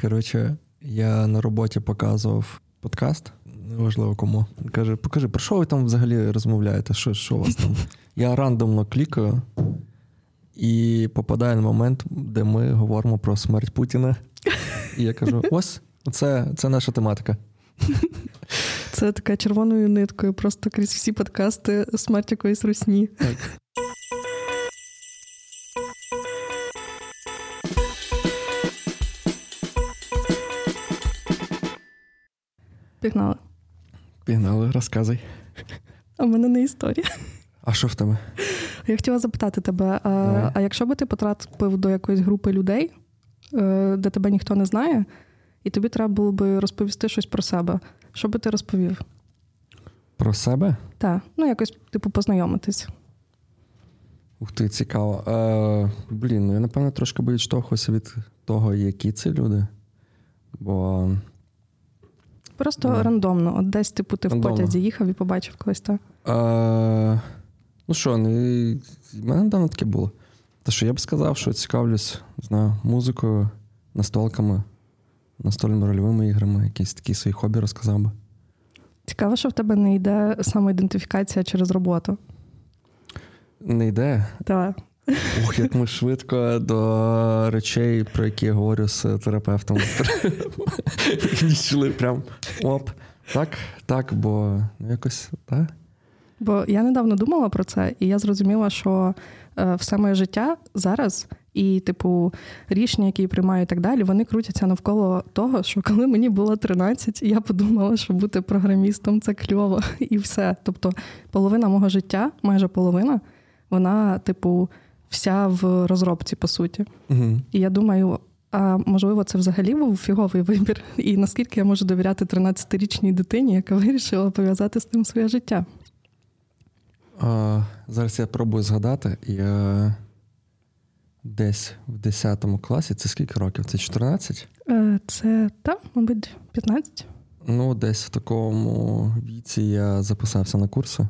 Коротше, я на роботі показував подкаст, неважливо кому. Каже, покажи, про що ви там взагалі розмовляєте? Що що у вас там? Я рандомно клікаю і попадаю на момент, де ми говоримо про смерть Путіна. І я кажу: ось, це, це наша тематика. Це така червоною ниткою, просто крізь всі подкасти смерть якоїсь русні. Так. Пігнали. Пігнали, розказуй. А в мене не історія. А що в тебе? Я хотіла запитати тебе: а, Давай. а якщо би ти потрапив до якоїсь групи людей, е, де тебе ніхто не знає, і тобі треба було би розповісти щось про себе, що би ти розповів? Про себе? Так, ну якось, типу, познайомитись. Ух ти, цікаво. Е, блін, ну я напевно трошки би відштовхувався від того, які це люди. Бо Просто Да. рандомно. От десь, типу, ти в потязі їхав і побачив когось так. Е, ну що, ну, в мене недавно таке було. Те, що я б сказав, що цікавлюсь, знаю, музикою, настолками, настольними рольовими іграми, якісь такі свої хобі розказав би. Цікаво, що в тебе не йде самоідентифікація через роботу. Не йде. Так. Ух, як ми швидко до речей, про які я говорю з терапевтом. Дійшли прям оп. Так, так, бо ну якось, так. Бо я недавно думала про це, і я зрозуміла, що е, все моє життя зараз, і, типу, рішення, які я приймаю і так далі, вони крутяться навколо того, що коли мені було 13, я подумала, що бути програмістом це кльово, і все. Тобто, половина мого життя, майже половина, вона, типу, вся в розробці, по суті. Угу. І я думаю, а можливо, це взагалі був фіговий вибір, і наскільки я можу довіряти 13-річній дитині, яка вирішила пов'язати з тим своє життя. А, зараз я пробую згадати. Я десь в 10 класі, це скільки років? Це 14? Е, Це так, мабуть, 15. Ну, десь в такому віці я записався на курси,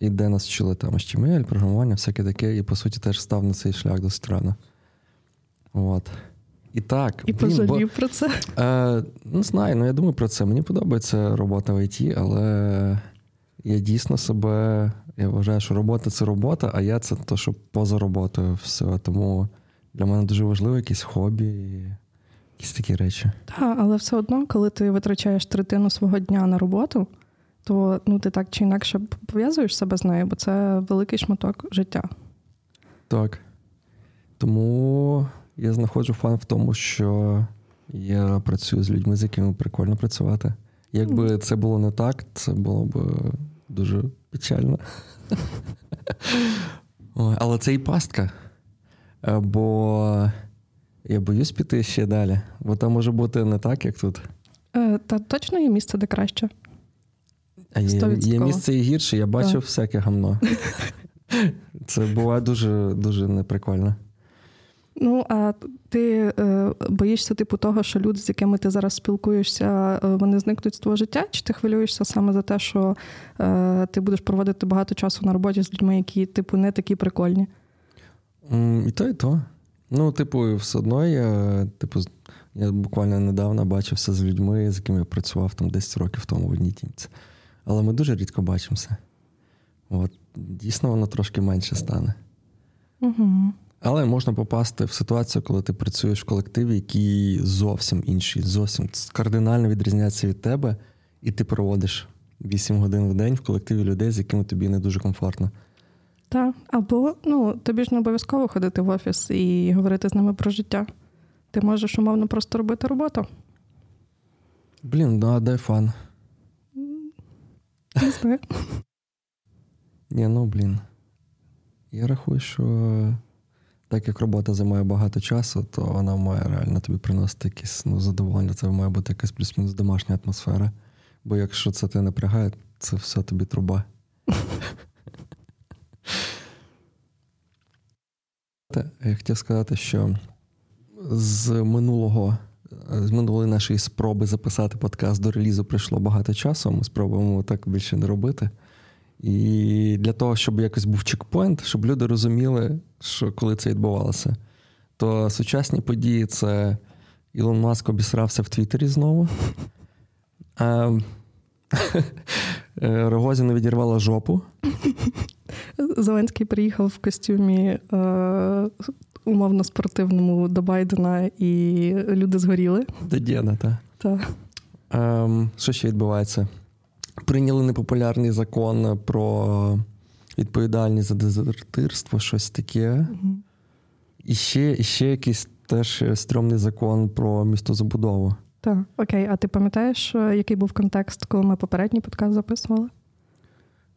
і де нас вчили там HTML, програмування, всяке таке, і по суті теж став на цей шлях досить рано. От. І так, І блін, бо- про це. Е, не знаю, ну я думаю про це. Мені подобається робота в ІТ, але я дійсно себе. Я вважаю, що робота це робота, а я це то, що поза роботою все. Тому для мене дуже важливо якісь хобі, і якісь такі речі. Так, але все одно, коли ти витрачаєш третину свого дня на роботу, то ну, ти так чи інакше пов'язуєш себе з нею, бо це великий шматок життя. Так. Тому я знаходжу фан в тому, що я працюю з людьми, з якими прикольно працювати. Якби це було не так, це було б дуже печально. Але це і пастка. Е, Бо я боюсь піти ще далі, бо там може бути не так, як тут. Е, Та точно є місце, де краще. А є, є місце і гірше, я бачив Так. всяке гамно. Це буває дуже, дуже неприкольно. Ну, а ти е, боїшся, типу, того, що люди, з якими ти зараз спілкуєшся, е, вони зникнуть з твого життя? Чи ти хвилюєшся саме за те, що е, ти будеш проводити багато часу на роботі з людьми, які, типу, не такі прикольні? І то, і то. Ну, типу, все одно я, типу, я буквально недавно бачився з людьми, з якими я працював там 10 років тому в одній тімці. Але ми дуже рідко бачимося. От, дійсно, воно трошки менше стане. Угу. Але можна попасти в ситуацію, коли ти працюєш в колективі, який зовсім інший, зовсім кардинально відрізняється від тебе, і ти проводиш 8 годин в день в колективі людей, з якими тобі не дуже комфортно. Так. Або ну, тобі ж не обов'язково ходити в офіс і говорити з ними про життя. Ти можеш умовно просто робити роботу. Блін, да, дай фан. Не знаю. Ні, ну блін. Я рахую, що так як робота займає багато часу, то вона має реально тобі приносити якесь ну, задоволення. Це має бути якась плюс-мінус домашня атмосфера. Бо якщо це тебе напрягає, це все тобі труба. Я хотів сказати, що з минулого, з минулої нашої спроби записати подкаст до релізу пройшло багато часу. Ми спробуємо так більше не робити. І для того, щоб якось був чекпоінт, щоб люди розуміли, що коли це відбувалося, то сучасні події це Ілон Маск обісрався в Твіттері знову. Рогозіну відірвала жопу. Зеленський приїхав в костюмі е, умовно спортивному до Байдена, і люди згоріли. До Дєна, так. Так. Ем, Що ще відбувається? Прийняли непопулярний закон про відповідальність за дезертирство, щось таке. Угу. І ще, і ще якийсь теж стрьомний закон про містозабудову. Так, окей. А ти пам'ятаєш, е, який був контекст, коли ми попередній подкаст записували?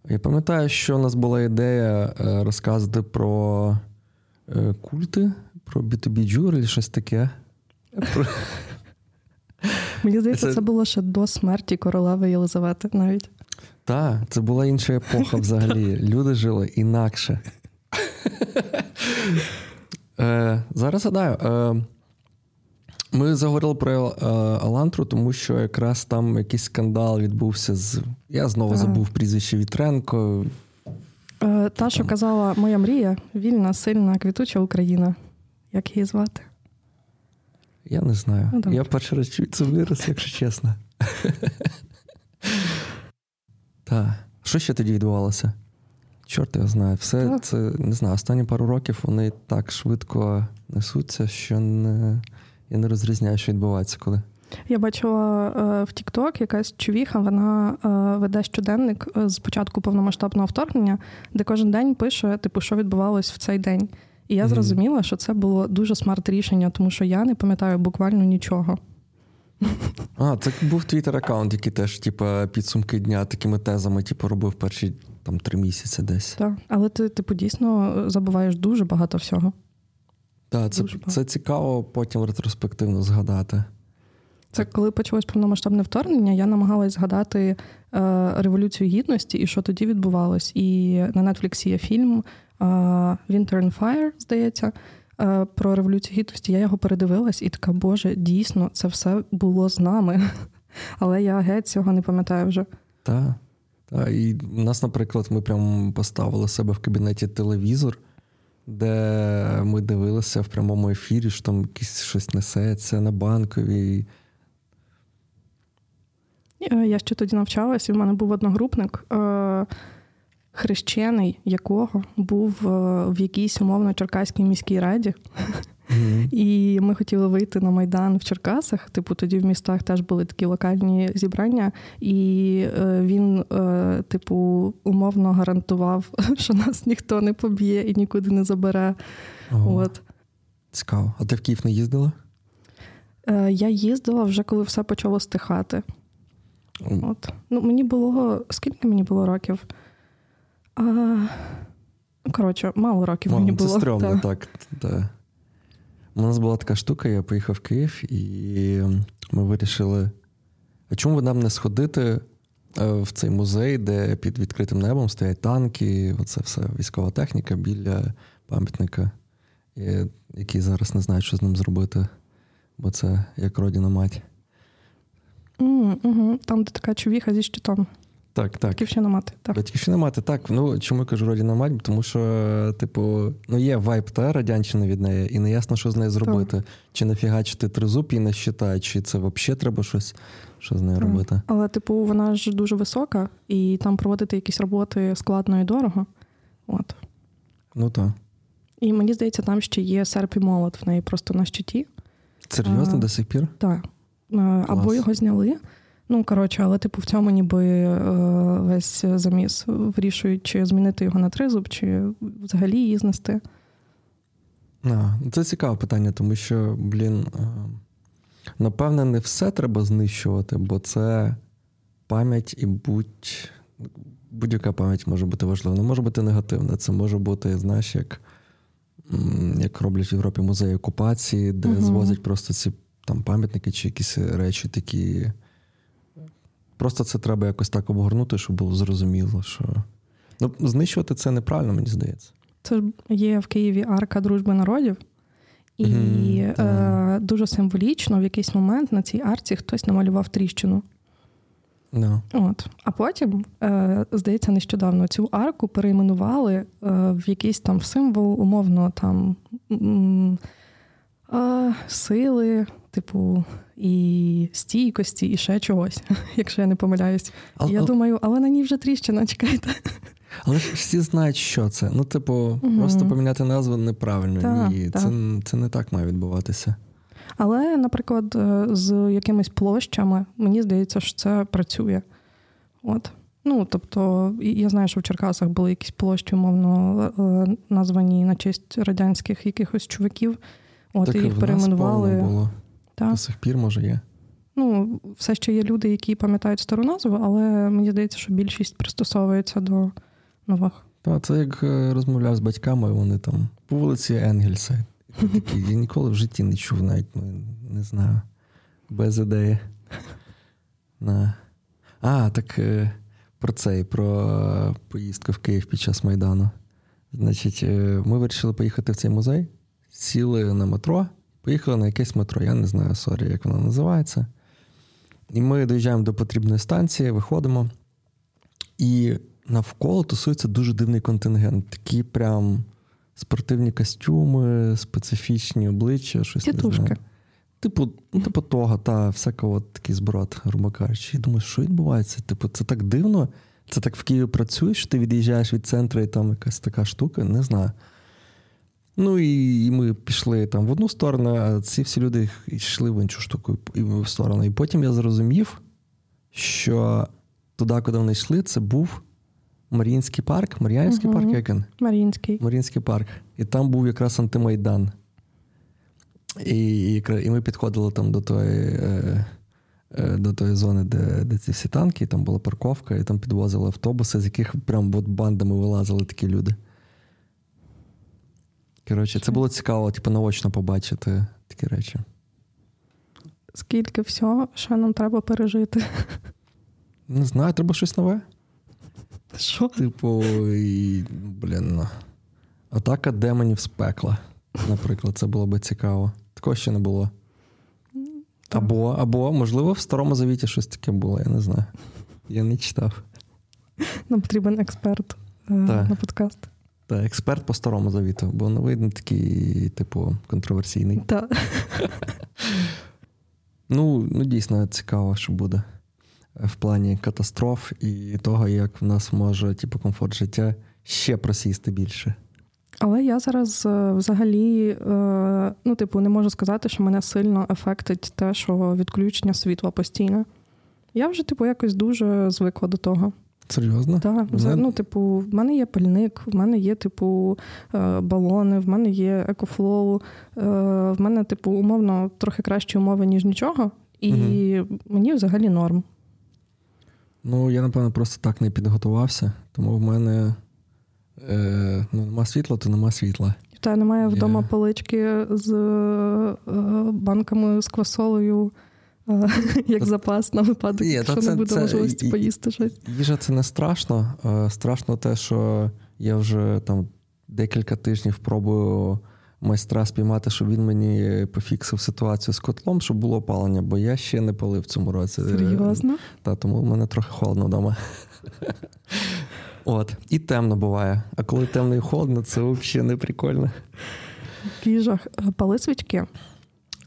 Я пам'ятаю, що у нас була ідея е, розказати про культи, про B2B джурелі, щось таке. Про... Мені здається, це... це було ще до смерті королеви Єлизавети навіть. Так, це була інша епоха взагалі. Люди жили інакше. Е, Зараз згадаю. Е, Ми заговорили про е, Алантру, тому що якраз там якийсь скандал відбувся з. Я знову забув прізвище Вітренко. Е, Та, що казала моя мрія, вільна, сильна, квітуча Україна. Як її звати? Я не знаю. Ну, Я перший раз чую це вираз, якщо чесно. Так. Що ще тоді відбувалося? Чорт його знає. Все так. це не знаю. Останні пару років вони так швидко несуться, що не, я не розрізняю, що відбувається коли. Я бачила е, в TikTok якась човіха, вона е, веде щоденник е, з початку повномасштабного вторгнення, де кожен день пише, типу, що відбувалось в цей день. І я зрозуміла, що це було дуже смарт рішення, тому що я не пам'ятаю буквально нічого. А, це був твіттер аккаунт, який теж, типу, підсумки дня такими тезами, типу, робив перші там три місяці десь. Так, але ти, типу, дійсно забуваєш дуже багато всього. Так, це, це цікаво потім ретроспективно згадати. Це коли почалось повномасштабне вторгнення, я намагалась згадати е, Революцію Гідності і що тоді відбувалось. І на Нетфліксі є фільм е, Winter and Fire, здається, е, про Революцію Гідності. Я його передивилась і така, Боже, дійсно, це все було з нами. Але я геть цього не пам'ятаю вже. Так. Та, і у нас, наприклад, ми прямо поставили себе в кабінеті телевізор, де ми дивилися в прямому ефірі, що там якесь щось несеться на банковій. Е, я ще тоді навчалась, і в мене був одногрупник, е, хрещений, якого був е, в якійсь умовно Черкаській міській раді. Mm-hmm. І ми хотіли вийти на Майдан в Черкасах. Типу, тоді в містах теж були такі локальні зібрання, і він, типу, умовно гарантував, що нас ніхто не поб'є і нікуди не забере. Oh. От. Цікаво. А ти в Київ не їздила? Я їздила вже коли все почало стихати. От. Ну, Мені було. Скільки мені було років? А, Коротше, мало років мало, мені це було. Це стрьомно, так. так. У нас була така штука, я поїхав в Київ, і ми вирішили. А чому нам не сходити е, в цей музей, де під відкритим небом стоять танки, оце все військова техніка біля пам'ятника, який зараз не знаю, що з ним зробити, бо це як родина мать. Mm, угу. Там, де така човіха зі щитом. Так, так. Батьківщина мати. Так. Батьківщина мати, так. Ну, чому я кажу родина мать? Тому що, типу, ну є вайп та радянщина від неї, і не ясно, що з нею зробити. Так. Чи нафігачити тризуб і не щита, чи це взагалі треба щось що з нею так. робити. Але, типу, вона ж дуже висока, і там проводити якісь роботи складно і дорого. От. Ну так. І мені здається, там ще є серп і молот в неї просто на щиті. Серйозно, а, до сих пір? Так. Е, або його зняли. Ну, коротше, але типу в цьому ніби е, весь заміс вирішують, чи змінити його на тризуб, чи взагалі її знести. А, це цікаве питання, тому що, блін, е, напевне, не все треба знищувати, бо це пам'ять і будь. Будь-яка пам'ять може бути важлива. Не може бути негативна. Це може бути, знаєш, як як роблять в Європі музеї окупації, де угу. звозять просто ці там пам'ятники чи якісь речі такі. Просто це треба якось так обгорнути, щоб було зрозуміло, що ну, знищувати це неправильно, мені здається. Це є в Києві арка дружби народів, і mm, е, дуже символічно в якийсь момент на цій арці хтось намалював тріщину. No. От. А потім, е, здається, нещодавно цю арку перейменували е, в якийсь там символ, умовно, там А, Сили, типу, і стійкості, і ще чогось, якщо я не помиляюсь. А, я а... думаю, але на ній вже тріщина, чекайте. Але ж всі знають, що це. Ну, типу, угу. просто поміняти назву неправильно. Так, Ні, так. Це, це не так має відбуватися. Але, наприклад, е, з якимись площами, мені здається, що це працює. От. Ну, тобто, я знаю, що в Черкасах були якісь площі, умовно, е, названі на честь радянських якихось чуваків. От, так, і їх перейменували. Було. Так. До сих пір, може, є. Ну, все ще є люди, які пам'ятають стару назву, але мені здається, що більшість пристосовується до нових. Так, це як е, розмовляв з батьками, вони там по вулиці Енгельса. Такі, я ніколи в житті не чув, навіть ну, не знаю, без ідеї. На. А, так е, про це, про поїздку в Київ під час Майдану. Значить, е, ми вирішили поїхати в цей музей, сіли на метро, поїхали на якесь метро. Я не знаю, sorry, як воно називається. І ми доїжджаємо до потрібної станції, виходимо. І навколо тусується дуже дивний контингент. Такі прям спортивні костюми, специфічні обличчя, щось Тітушки. Типу, ну, типу того, та всякого такий зброд, грубо кажучи. І думаю, що відбувається? Типу, це так дивно. Це так в Києві працює, що ти від'їжджаєш від центру, і там якась така штука, не знаю. Ну і ми пішли там в одну сторону, а ці всі люди йшли в іншу штуку в сторону. І потім я зрозумів, що туди, куди вони йшли, це був Маріїнський парк, Мар'янський угу. парк, як він? Маріїнський. Маріїнський парк. І там був якраз антимайдан. І і, і ми підходили там до тої е, е, до тої зони, де де ці всі танки, і там була парковка, і там підвозили автобуси, з яких прям от бандами вилазили такі люди. Коротше, це було цікаво, типу, наочно побачити такі речі. Скільки всього, що нам треба пережити? Не знаю, треба щось нове. Що? Типу, і, блін, ну. атака демонів з пекла. Наприклад, це було би цікаво. Такого ще не було. Або, або, можливо, в Старому Завіті щось таке було, я не знаю. Я не читав. Нам потрібен експерт е, на подкаст. Так, експерт по старому завіту, бо новий не такий, типу, контроверсійний. Так. Ну, ну, дійсно цікаво, що буде в плані катастроф і того, як в нас може, типу, комфорт життя ще просісти більше. Але я зараз е, взагалі, е, ну, типу, не можу сказати, що мене сильно affect ить те, що відключення світла постійно. Я вже, типу, якось дуже звикла до того. Серйозно? Так, Мене... ну, типу, в мене є пальник, в мене є, типу, е, балони, в мене є EcoFlow, в мене, типу, умовно, трохи кращі умови, ніж нічого, і угу. мені взагалі норм. Ну, я, напевно, просто так не підготувався, тому в мене е, ну, нема світла, то нема світла. Та немає вдома я... полички з е, банками з квасолею. Е, як запас на випадок, Є, якщо це, не буде це, можливості поїсти щось. Їжа це не страшно. Е, страшно те, що я вже там декілька тижнів пробую майстра спіймати, щоб він мені пофіксив ситуацію з котлом, щоб було опалення, бо я ще не палив в цьому році. Серйозно? Та, тому в мене трохи холодно вдома. От. І темно буває. А коли темно і холодно, це взагалі не прикольно. Їжах пали свічки.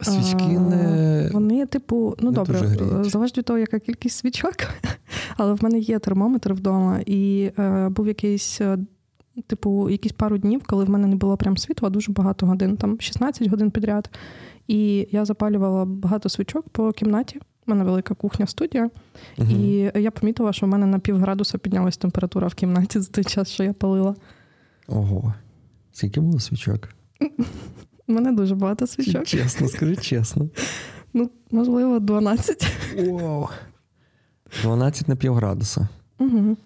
Свічки не. Вони, типу, ну не добре, залежить від того, яка кількість свічок. Але в мене є термометр вдома, і е, був якийсь е, типу, якісь пару днів, коли в мене не було прям світла, дуже багато годин, там 16 годин підряд. І я запалювала багато свічок по кімнаті. У мене велика кухня-студія, угу. і я помітила, що в мене на пів градуса піднялась температура в кімнаті за той час, що я палила. Ого. Скільки було свічок? У мене дуже багато свічок. Чесно, скажи чесно. Ну, можливо, 12. Вау. 12 на пів градуса. Угу.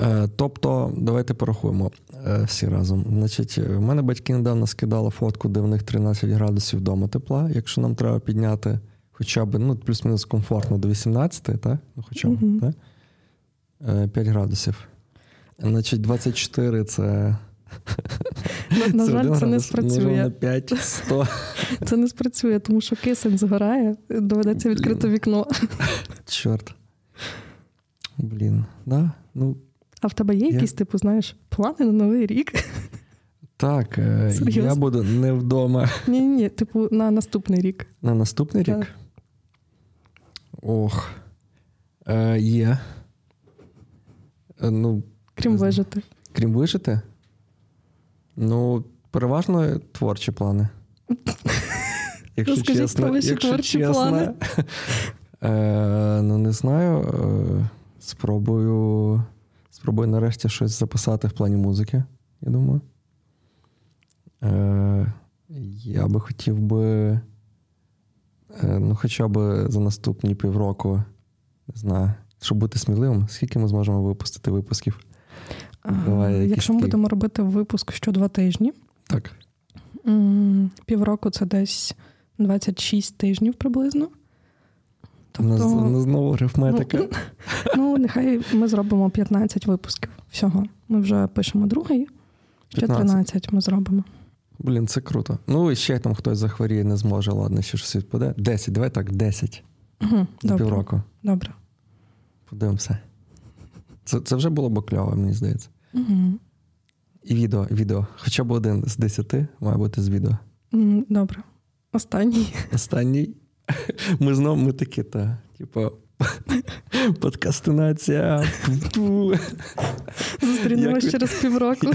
Е, тобто, давайте порахуємо е, всі разом. Значить, в мене батьки недавно скидали фотку, де в них 13 градусів вдома тепла. Якщо нам треба підняти хоча б ну, плюс-мінус комфортно до 18, так? Ну, хоча б, uh так? 5 градусів. Значить, 24 це. На, на жаль, це не спрацює. 5, 100. Це не спрацює, тому що кисень згорає, доведеться відкрити вікно. Чорт. Блін, да? Ну, а в тебе є якісь, типу, знаєш, плани на новий рік? Так, е, Серйозно? я буду не вдома. Ні, ні, типу, на наступний рік. На наступний Так. рік? Ох. Е, є. Е, ну, Крім вижити. крім вижити. Ну, переважно творчі плани. Якщо Розкажіть чесно, про ваші якщо творчі чесно, плани. Е, ну, не знаю. Е, спробую, спробую нарешті щось записати в плані музики, я думаю. Е, я би хотів би. Е, ну, хоча б за наступні півроку, не знаю, щоб бути сміливим, скільки ми зможемо випустити випусків? Якщо ми будемо робити випуск що два тижні, Так. півроку це десь 26 тижнів приблизно. Тобто, нас знову арифметика. ну, нехай ми зробимо 15 випусків всього. Ми вже пишемо другий, ще 13 ми зробимо. Блін, це круто. Ну і ще там хтось захворіє, не зможе, ладно, ще щось відпаде. 10, давай так, 10 Угу, за добре, півроку. добре. Подивимося. Це, це вже було б кльово, мені здається. Угу. І відео, відео. Хоча б один з 10 має бути з відео. Добре. Останній. Останній. Ми знову ми такі, та, типу, подкастинація. Зустрінемось Як- через півроку.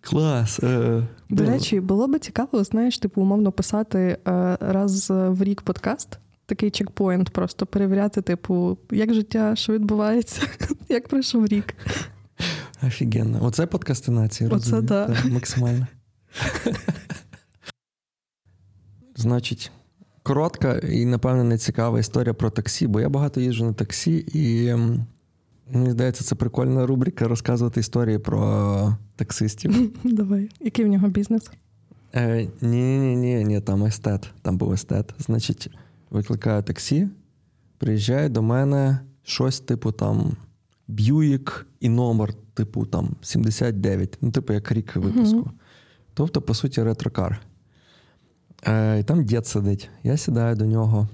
Клас. Е, До речі, було би цікаво, знаєш, типу, умовно писати е, раз в рік подкаст. Такий чекпоінт, просто перевіряти, типу, як життя, що відбувається, як пройшов рік. Офігенно. Оце подкастинація, Оце да. Так, максимально. Значить, коротка і, напевно, не цікава історія про таксі, бо я багато їжджу на таксі, і мені здається, це прикольна рубрика розказувати історії про таксистів. Давай. Який в нього бізнес? Е, ні, ні, ні, ні, там естет. Там був естет. Значить, викликаю таксі, приїжджає до мене щось, типу, там Б'юїк і номер, типу, там 79. Ну, типу, як рік випуску. Мгм. Тобто, по суті, ретрокар. Е, і там дід сидить. Я сідаю до нього.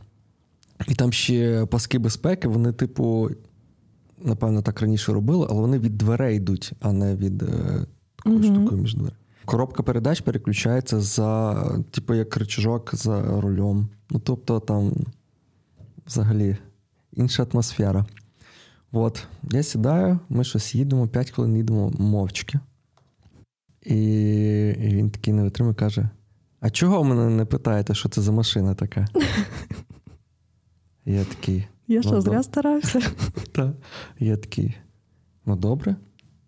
І там ще паски безпеки, вони, типу, напевно, так раніше робили, але вони від дверей йдуть, а не від е, такою Мгм. штукою між дверей. Коробка передач переключається за, типу, як рычажок за рулем. Ну, тобто, там взагалі інша атмосфера. От, я сідаю, ми щось їдемо, 5 хвилин їдемо мовчки. І, і він такий не витримує, каже: А чого мене не питаєте, що це за машина така? Я такий. Я Ну, що, зря старався? Я такий. Ну добре.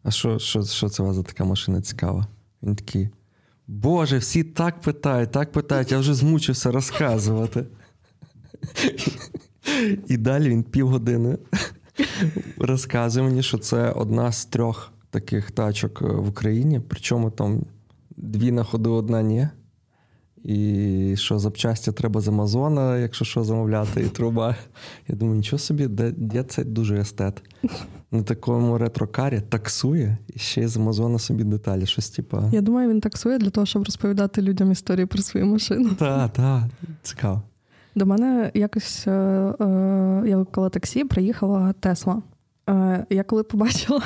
А що, що, що це у вас за така машина цікава? Він такий. Боже, всі так питають, так питають, я вже змучився розказувати. І далі він півгодини розказує мені, що це одна з трьох таких тачок е, в Україні. Причому там дві на ходу, одна ні. І що запчасті треба з Амазона, якщо що замовляти, і труба. Я думаю, нічого собі, де, де це дуже естет. На такому ретрокарі таксує і ще й з Амазона собі деталі. Щось типа. Я думаю, він таксує для того, щоб розповідати людям історії про свою машину. Та, та, цікаво. До мене якось е, е, я викликала таксі, приїхала Тесла. Е, я коли побачила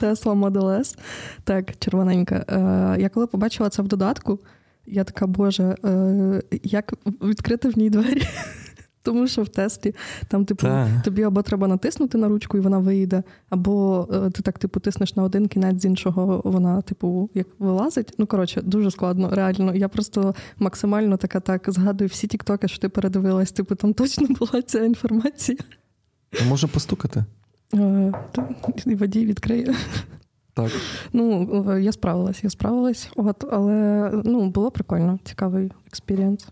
Тесла. Model S, так, червоненька. Е, я коли побачила це в додатку, я така, боже, е, як відкрити в ній двері? Тому що в Теслі там, типу, Та. тобі або треба натиснути на ручку, і вона вийде, або е, ти так, типу, тиснеш на один кінець з іншого, вона, типу, як вилазить. Ну, коротше, дуже складно, реально. Я просто максимально така так згадую всі тіктоки, що ти передивилась, типу, там точно була ця інформація. А може постукати? Е, І водій відкриє. Так. Ну, е, я справилась, я справилась. От, але ну, було прикольно, цікавий experience.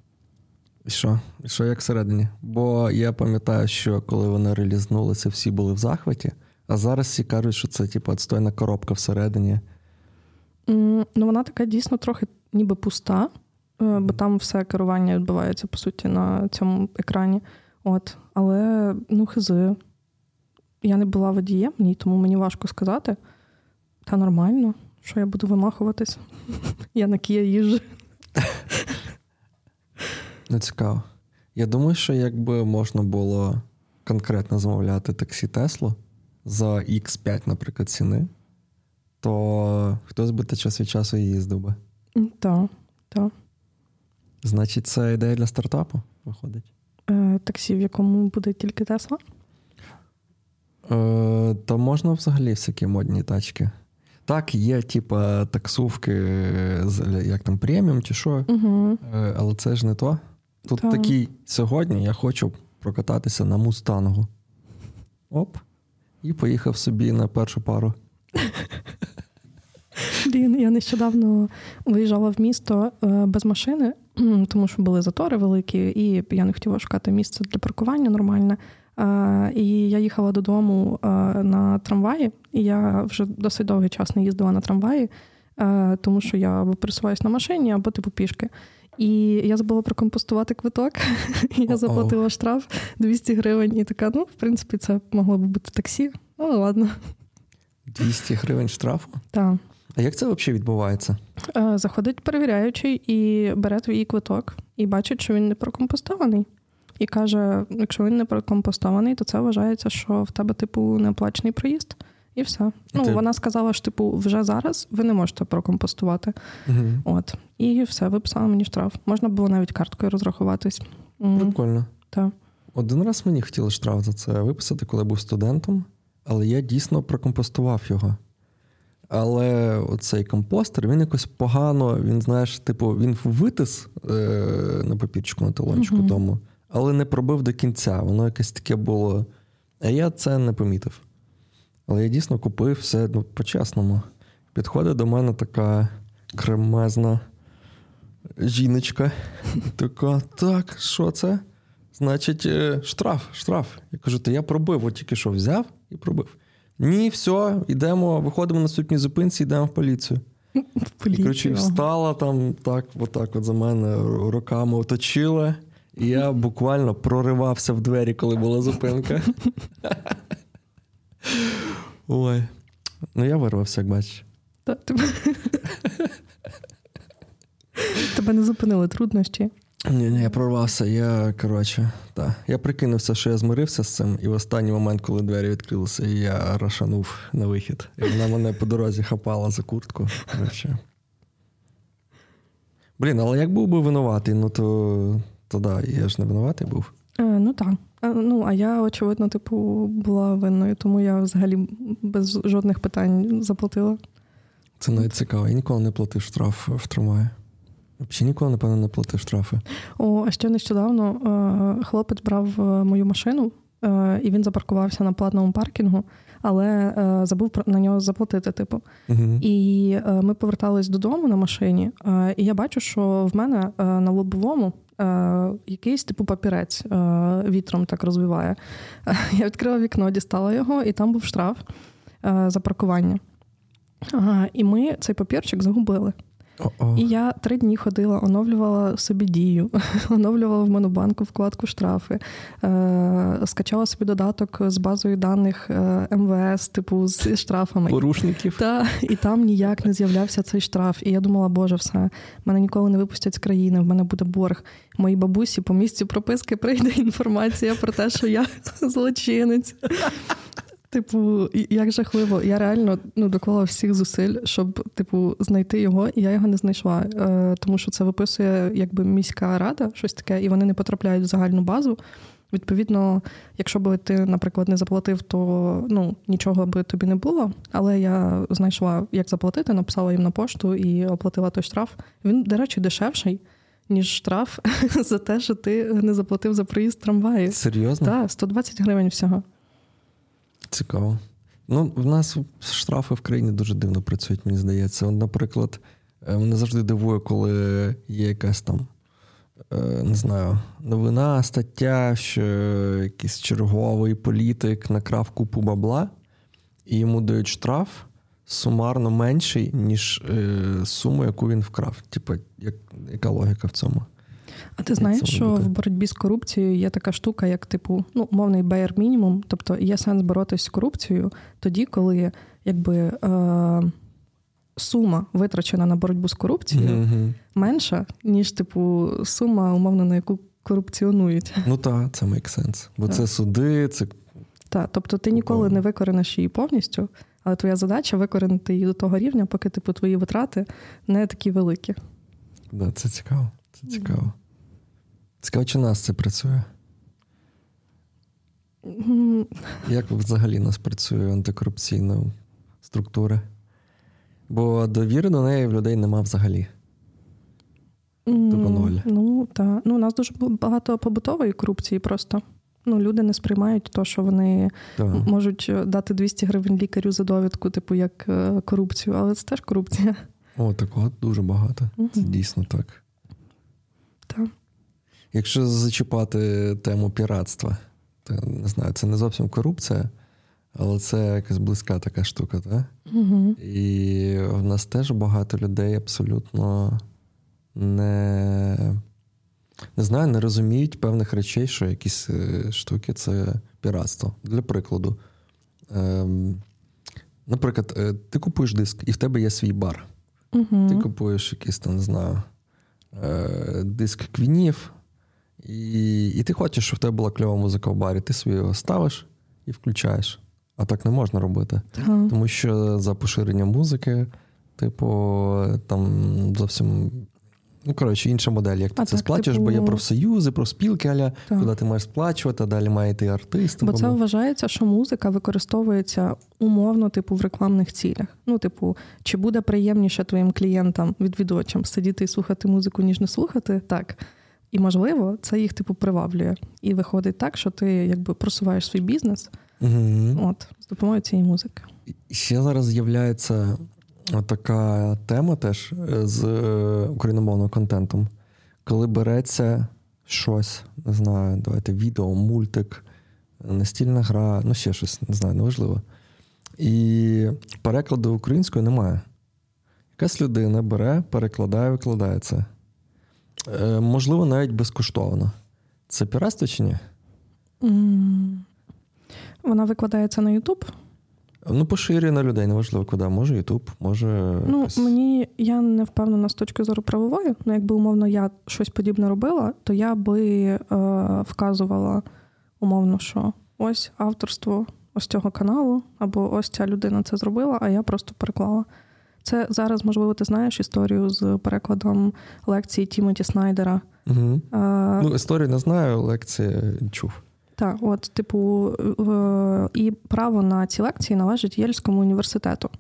І що? І що як всередині? Бо я пам'ятаю, що коли вони релізнулися, всі були в захваті, а зараз всі кажуть, що це типу отстойна коробка всередині. Ну, вона така дійсно трохи ніби пуста, е, бо там все керування відбувається, по суті, на цьому екрані. От, але ну, хизи. Я не була водієм, ні, тому мені важко сказати. Та нормально, що я буду вимахуватись. Я на Kia їжджу. Ну, цікаво. Я думаю, що якби можна було конкретно замовляти таксі Теслу за X5, наприклад, ціни, то хтось би те час від часу і їздив би. Так, так. Значить, це ідея для стартапу виходить. Е, таксі, в якому буде тільки Тесла? Е, Та можна взагалі всякі модні тачки. Так, є, типа, таксувки, як там преміум чи що, Угу. але це ж не то. Тут Так. такий сьогодні я хочу прокататися на мустангу. Оп. І поїхав собі на першу пару. Блін, я нещодавно виїжджала в місто е, без машини, тому що були затори великі, і я не хотіла шукати місце для паркування нормальне. Е, І я їхала додому на трамваї, і я вже досить довгий час не їздила на трамваї, е, тому що я або пересуваюся на машині, або типу пішки. І я забула прокомпостувати квиток. і Я заплатила штраф 200 гривень, і така, ну, в принципі, це могло б бути таксі. Ну, ладно. 200 гривень штрафу. Так. А як це взагалі відбувається? Е, Заходить перевіряючий і бере твій квиток, і бачить, що він не прокомпостований. І каже: якщо він не прокомпостований, то це вважається, що в тебе, типу, неоплачений проїзд, і все. І Ну, ти- вона сказала, що типу, вже зараз ви не можете прокомпостувати. Угу. От. І все, виписала мені штраф. Можна було навіть карткою розрахуватись. Прикольно. Так. Один раз мені хотіли штраф за це виписати, коли я був студентом, але я дійсно прокомпостував його. Але оцей компостер, він якось погано, він, знаєш, типу, він витис е, на папірчику на талончику Мгм. тому, але не пробив до кінця. Воно якесь таке було. А я це не помітив. Але я дійсно купив все ну, по-чесному. Підходить до мене така кремезна жіночка. Така, так, що це? Значить, е, штраф, штраф. Я кажу, то я пробив, от тільки що взяв і пробив. Ні, все, йдемо, виходимо на наступній зупинці, йдемо в поліцію. В І коротше, встала там, так, отак от за мене руками оточила. І я буквально проривався в двері, коли була зупинка. Ой. Ну, я вирвався, як бачиш. Та, тебе... Тебе не зупинили труднощі. Ні, ні, я прорвався. Я, коротше, так. Я прикинувся, що я змирився з цим, і в останній момент, коли двері відкрилися, я рашанув на вихід. І вона мене по дорозі хапала за куртку. Коротше. Блін, але як був би винуватий, ну то, то да, я ж не винуватий був. Е, ну так. Е, ну, а я, очевидно, типу, була винною, тому я взагалі без жодних питань заплатила. Це навіть цікаво. Я ніколи не платив штраф в трамваї. Взагалі ніколи, напевно, не платив штрафи. О, а ще нещодавно е, хлопець брав е, мою машину, е, і він запаркувався на платному паркінгу, але е, забув на нього заплатити, типу. Угу. І е, ми повертались додому на машині, і я бачу, що в мене на лобовому якийсь типу папірець е, вітром так розвиває. Е, Я відкрила вікно, дістала його, і там був штраф е, за паркування. І ми цей папірчик загубили. О-о. І я три дні ходила, оновлювала собі дію, оновлювала в монобанку вкладку штрафи, е, скачала собі додаток з базою даних е, МВС, типу з штрафами. Порушників. Та, і там ніяк не з'являвся цей штраф. І я думала, боже, все, мене ніколи не випустять з країни, в мене буде борг. Моїй бабусі по місцю прописки прийде інформація про те, що я злочинець. Типу, як жахливо. Я реально ну, доклала всіх зусиль, щоб типу, знайти його, і я його не знайшла. Е, тому що це виписує якби міська рада, щось таке, і вони не потрапляють в загальну базу. Відповідно, якщо би ти, наприклад, не заплатив, то ну нічого би тобі не було. Але я знайшла, як заплатити, написала їм на пошту і оплатила той штраф. Він, до речі, дешевший, ніж штраф за те, що ти не заплатив за проїзд трамваї. Серйозно? Так, 120 гривень всього. Цікаво. Ну, в нас штрафи в країні дуже дивно працюють, мені здається. От, наприклад, е, мене завжди дивує, коли є якась там, е, не знаю, новина, стаття, що якийсь черговий політик накрав купу бабла, і йому дають штраф сумарно менший, ніж е, суму, яку він вкрав. Типа, як, яка логіка в цьому? А ти знаєш, що бути? в боротьбі з корупцією є така штука, як типу, ну, мовний bare мінімум. Тобто є сенс боротися з корупцією тоді, коли якби е, сума витрачена на боротьбу з корупцією менша, ніж типу сума, умовно, на яку корупціонують. Ну так, це make sense. Бо Так. це суди, це Та, тобто ти ніколи не викорениш її повністю, Але твоя задача викоренити її до того рівня, поки типу твої витрати не такі великі. Да, Це цікаво. Це цікаво. Цікаво, чи нас це працює? Як взагалі нас працює антикорупційна структура? Бо довіри до неї в людей нема взагалі. Тупо ноль. Ну, так. Ну, у нас дуже багато побутової корупції просто. Ну, люди не сприймають то, що вони так. можуть дати 200 гривень лікарю за довідку, типу, як е, корупцію, але це теж корупція. О, такого дуже багато. Угу. Це дійсно. Так. Якщо зачіпати тему піратства, то не знаю, це не зовсім корупція, але це якась близька така штука, так? Угу. І в нас теж багато людей абсолютно не не знаю, не розуміють певних речей, що якісь е, штуки це піратство. Для прикладу. Ем, Наприклад, е, ти купуєш диск, і в тебе є свій бар. Угу. Ти купуєш якийсь там, не знаю, е, диск квінів, і і ти хочеш, щоб в тебе була кльова музика в барі. Ти собі його ставиш і включаєш. А так не можна робити. Ага. Тому що за поширення музики, типу, там зовсім. Ну, коротше, інша модель, як ти а це так, сплачуєш, типу... бо є профсоюзи, профспілки, аля, куди ти маєш сплачувати, а далі має йти артист. Бо це вважається, що музика використовується умовно, типу, в рекламних цілях. Ну, типу, чи буде приємніше твоїм клієнтам, відвідувачам сидіти і слухати музику, ніж не слухати? Так. І можливо, це їх типу приваблює. І виходить так, що ти якби просуваєш свій бізнес угу. от, з допомогою цієї музики. Ще зараз з'являється така тема теж е, з е, україномовним контентом, коли береться щось, не знаю, давайте відео, мультик, настільна гра, ну ще щось, не знаю, неважливо. І перекладу українською немає. Якась людина бере, перекладає, викладає це. Е, можливо, навіть безкоштовно. Це піратство чи ні? Вона викладається на Ютуб. Ну, поширює на людей, неважливо куди. Може Ютуб, може. Ну, якось... мені я не впевнена з точки зору правової. Ну, якби умовно я щось подібне робила, то я би е, вказувала умовно, що ось авторство ось цього каналу, або ось ця людина це зробила, а я просто переклала. Це зараз, можливо, ти знаєш історію з перекладом лекції Тімоті Снайдера. Угу. А, ну, історію не знаю, лекції чув. Так, от, типу, і право на ці лекції належить Єльському університету.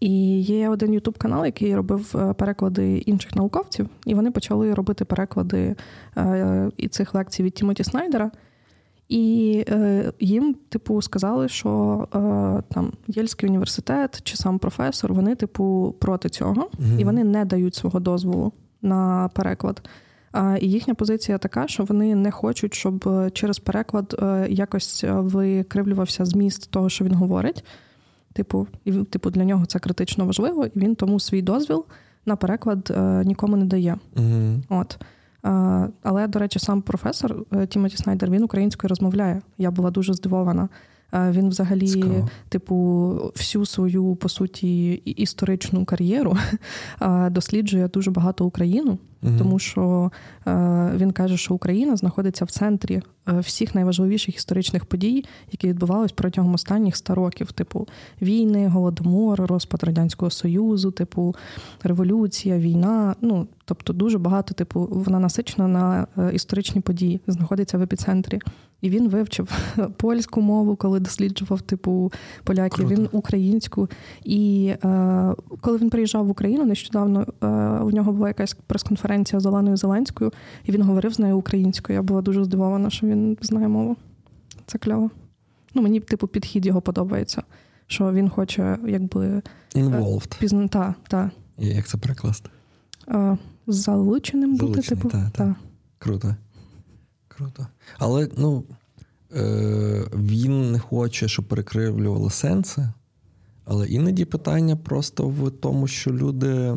І є один ютуб канал, який робив е, переклади інших науковців, і вони почали робити переклади е, і цих лекцій від Тімоті Снайдера. І е, їм, типу, сказали, що е, там Єльський університет чи сам професор, вони, типу, проти цього, mm і вони не дають свого дозволу на переклад. А, І їхня позиція така, що вони не хочуть, щоб е, через переклад е, якось е, викривлювався зміст того, що він говорить. Типу, і типу, для нього це критично важливо, і він тому свій дозвіл на переклад нікому не дає. mm От. Але, до речі, сам професор Тімоті Снайдер він українською розмовляє. Я була дуже здивована. Він взагалі, Цікаво. типу, всю свою по суті історичну кар'єру досліджує дуже багато Україну, угу. тому що він каже, що Україна знаходиться в центрі всіх найважливіших історичних подій, які відбувались протягом останніх ста років, типу війни, голодомор, розпад радянського союзу, типу революція, війна. Ну тобто, дуже багато, типу, вона насичена на е, історичні події, знаходиться в епіцентрі. І він вивчив польську мову, коли досліджував типу поляків. Круто. Він українську. І е, коли він приїжджав в Україну, нещодавно е, у нього була якась прес-конференція з Оленою Зеленською, і він говорив з нею українською. Я була дуже здивована, що він знає мову. Це кльово. Ну, мені, типу, підхід його подобається. Що він хоче, якби Involved. Пізна... Та, та. І як це перекласти? Е, залученим бути, типу. Та, та. Круто. Круто. Але ну, е, він не хоче, щоб перекривлювали сенси. Але іноді питання просто в тому, що люди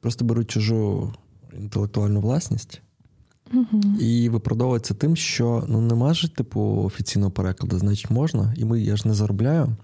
просто беруть чужу інтелектуальну власність uh і виправдовуються тим, що ну нема ж типу офіційного перекладу, значить можна, і ми я ж не заробляю.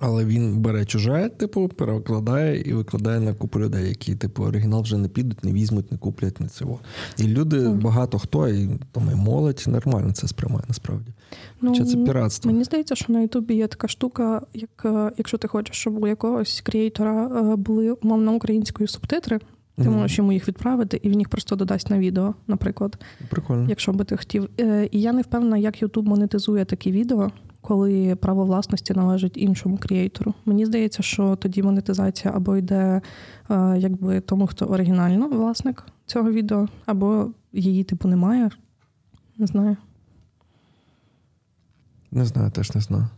Але він бере чуже, типу, перекладає і викладає на купу людей, які, типу, оригінал вже не підуть, не візьмуть, не куплять не цього. І люди, багато хто, і там і молодь нормально це сприймає насправді. Ну, Хоча це піратство. Мені здається, що на Ютубі є така штука, як е, якщо ти хочеш, щоб у якогось креатора е, були умовно українською субтитри. Ти mm-hmm. можеш йому їх відправити, і він їх просто додасть на відео, наприклад. Прикольно. Якщо би ти хотів. Е, і я не впевнена, як Ютуб монетизує такі відео коли право власності належить іншому креатору. Мені здається, що тоді монетизація або йде е, якби тому, хто оригінально власник цього відео, або її типу немає. Не знаю. Не знаю, теж не знаю.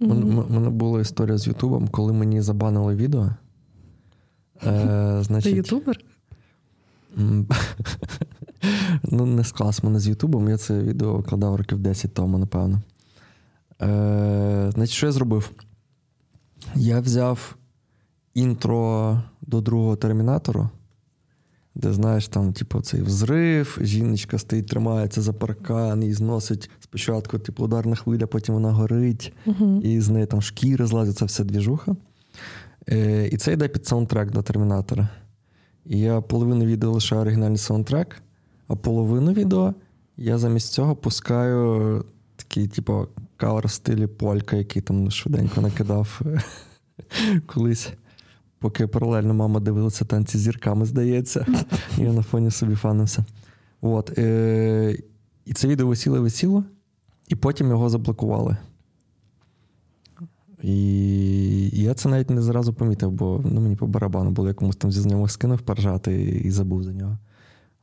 У mm-hmm. мене була історія з Ютубом, коли мені забанили відео. Е, значить, Ти ютубер? Ну, не склалось мене з Ютубом. Я це відео викладав років 10 тому, напевно. Е, Значить, що я зробив? Я взяв інтро до другого термінатору, де, знаєш, там, типу, цей взрив, жіночка стоїть, тримається за паркан і зносить спочатку типу, ударна хвиля, потім вона горить, uh-huh. і з неї там шкіри злазять, це вся двіжуха. Е, І це йде під саундтрек до термінатора. І я половину відео лишаю оригінальний саундтрек, а половину відео я замість цього пускаю такий, типу, кавер стилі Полька, який там швиденько накидав колись. Поки паралельно мама дивилася танці з зірками, здається, я на фоні собі фанився. От. Е- І це відео висіло висіло, і потім його заблокували. І я це навіть не зразу помітив, бо ну, мені по барабану було якомусь там зі знайомих скинув поржати і забув за нього.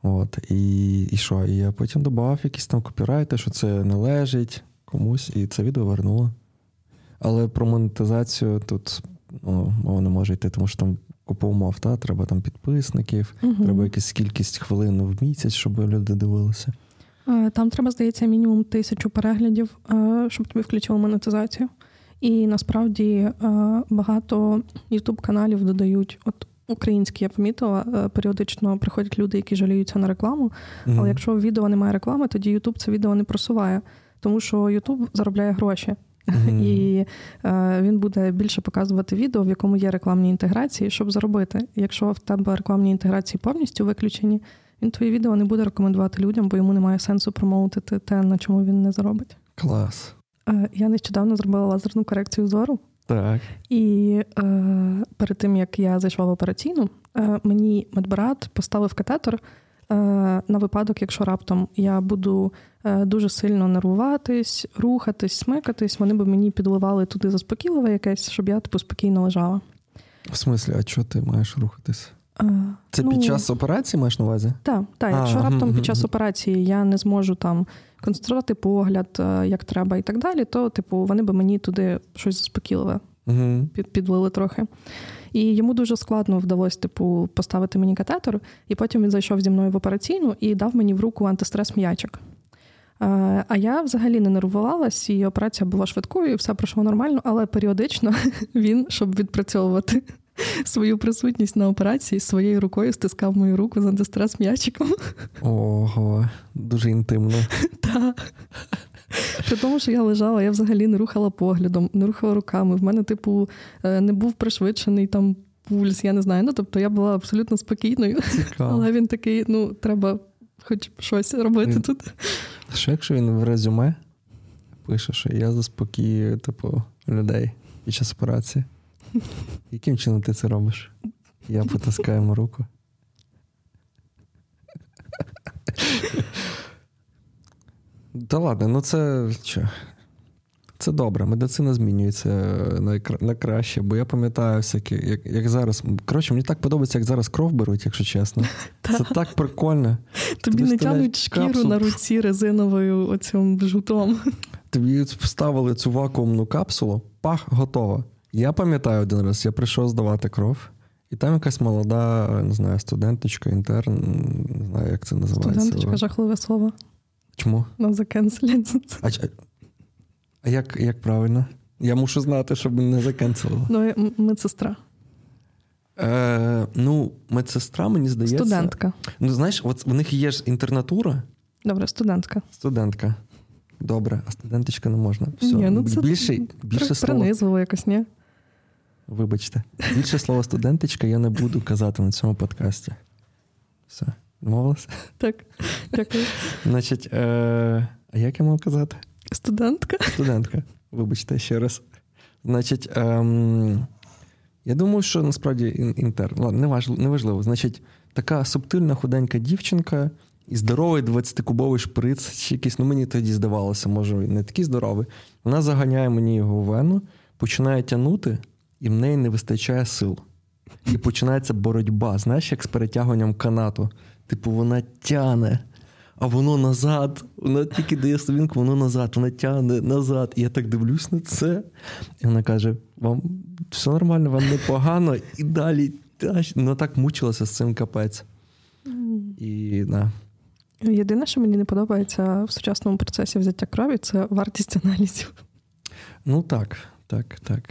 От, І і що? І я потім додав якісь там копірайти, що це належить комусь, і це відео вернуло. Але про монетизацію тут ну, мова не може йти, тому що там купа умов, та? треба там підписників, угу. треба якась кількість хвилин в місяць, щоб люди дивилися. Е, там треба, здається, мінімум тисячу переглядів, е, щоб тобі включили монетизацію. І насправді е, багато ютуб каналів додають. От українські я помітила, е, періодично приходять люди, які жаліються на рекламу. Mm-hmm. Але якщо в відео немає реклами, тоді Ютуб це відео не просуває, тому що Ютуб заробляє гроші. Mm-hmm. І е, він буде більше показувати відео, в якому є рекламні інтеграції, щоб заробити. Якщо в тебе рекламні інтеграції повністю виключені, він твої відео не буде рекомендувати людям, бо йому немає сенсу промоутити те, на чому він не заробить. Клас. Е, я нещодавно зробила лазерну корекцію зору. Так. І е, перед тим як я зайшла в операційну, е, мені медбрат поставив катетер е, на випадок, якщо раптом я буду е, дуже сильно нервуватись, рухатись, смикатись, вони б мені підливали туди заспокійливе якесь, щоб я типу спокійно лежала. В смислі, а чого ти маєш рухатись? Це ну, під час операції маєш на увазі? Так, так. Якщо раптом під час операції я не зможу там концентрувати погляд, е, як треба, і так далі, то, типу, вони би мені туди щось заспокійливе під, підлили трохи. І йому дуже складно вдалося, типу, поставити мені катетер, і потім він зайшов зі мною в операційну і дав мені в руку антистрес м'ячик. Е, а я взагалі не нервувалась, і операція була швидкою, і все пройшло нормально, але періодично він, щоб відпрацьовувати свою присутність на операції своєю рукою стискав мою руку з антистрес м'ячиком. Ого, дуже інтимно. Так. При тому, що я лежала, я взагалі не рухала поглядом, не рухала руками. В мене, типу, е, не був пришвидшений там пульс, я не знаю. Ну, тобто я була абсолютно спокійною. Цікаво. Але він такий: ну, треба хоч щось робити він... тут. Що якщо він в резюме пише, що я заспокію, типу, людей під час операції? Яким чином ти це робиш? Я потаскаю йому руку. Та ладно, ну це що? Це добре, медицина змінюється на, на краще, бо я пам'ятаю, всякі, як як зараз. Коротше, мені так подобається, як зараз кров беруть, якщо чесно. Це так прикольно. Тобі не тянуть шкіру на руці резиновою оцим жутом. Тобі вставили цю вакуумну капсулу, пах, готово. Я пам'ятаю один раз, я прийшов здавати кров, і там якась молода, не знаю, студенточка, інтерн, не знаю, як це називається. Студенточка жахливе слово. Чому? Ну, закенселять. А, а як як правильно? Я мушу знати, щоб не закенселили. Ну, медсестра. Е, Ну, медсестра, мені здається. Студентка. Ну, знаєш, от в них є ж інтернатура. Добре, студентка. Студентка. Добре, а студенточка не можна. Все. Ні, ну це більше, більше. Принизливо якось, ні? Вибачте. Більше слова студенточка я не буду казати на цьому подкасті. Все, домовилися? Так, дякую. Значить, е- а як я мав казати? Студентка. Студентка. Вибачте ще раз. Значить, ем, я думаю, що насправді інтер. Ладно, неважливо, неважливо. Значить, така субтильна худенька дівчинка і здоровий 20-кубовий шприц, чи якийсь, ну мені тоді здавалося, може, не такий здоровий. Вона заганяє мені його в вену, починає тягнути, і в неї не вистачає сил. І починається боротьба, знаєш, як з перетягуванням канату. Типу, вона тяне, а воно назад. Вона тільки дає словінку, воно назад, вона тягне назад. І я так дивлюсь на це. І вона каже: вам все нормально, вам непогано, і далі. Вона так мучилася з цим капець. І, да. Єдине, що мені не подобається в сучасному процесі взяття крові, це вартість аналізів. Ну так, так, так.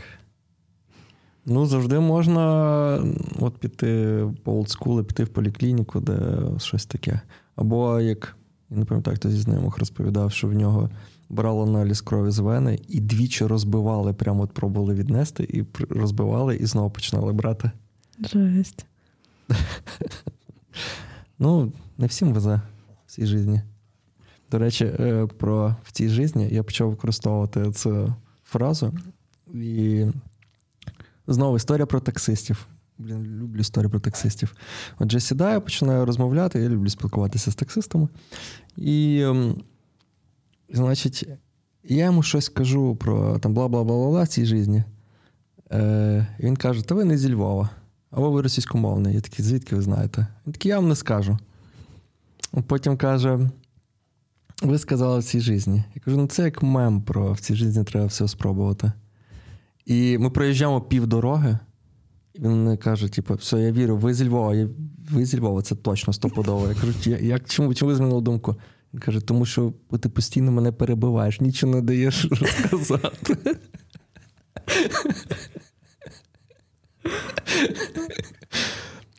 Ну, завжди можна от піти по олдскулу, піти в поліклініку, де щось таке. Або як я не пам'ятаю, хто зі знайомих розповідав, що в нього брали аналіз крові з вени і двічі розбивали, прямо от пробували віднести, і розбивали, і знову починали брати. Жесть. Ну, не всім везе в цій житті. До речі, е, про в цій житті я почав використовувати цю фразу. І знову історія про таксистів. Блін, люблю історію про таксистів. Отже, сідаю, починаю розмовляти, я люблю спілкуватися з таксистами. І, ем, значить, я йому щось кажу про там бла-бла-бла-бла в цій житті. Е, Він каже: Та ви не зі Львова, або ви російськомовний. Я такий, звідки ви знаєте? Він такий, я вам не скажу. Потім каже: ви сказали в цій житті. Я кажу, ну це як мем про в цій житті треба все спробувати. І ми проїжджаємо півдороги. І він каже: типу, все, я вірю, ви зі Львова, я, ви зі Львова, це точно стопудово. Я кажу, як, чому чому ви змінили думку? Він каже, тому що ти постійно мене перебиваєш, нічого не даєш розказати.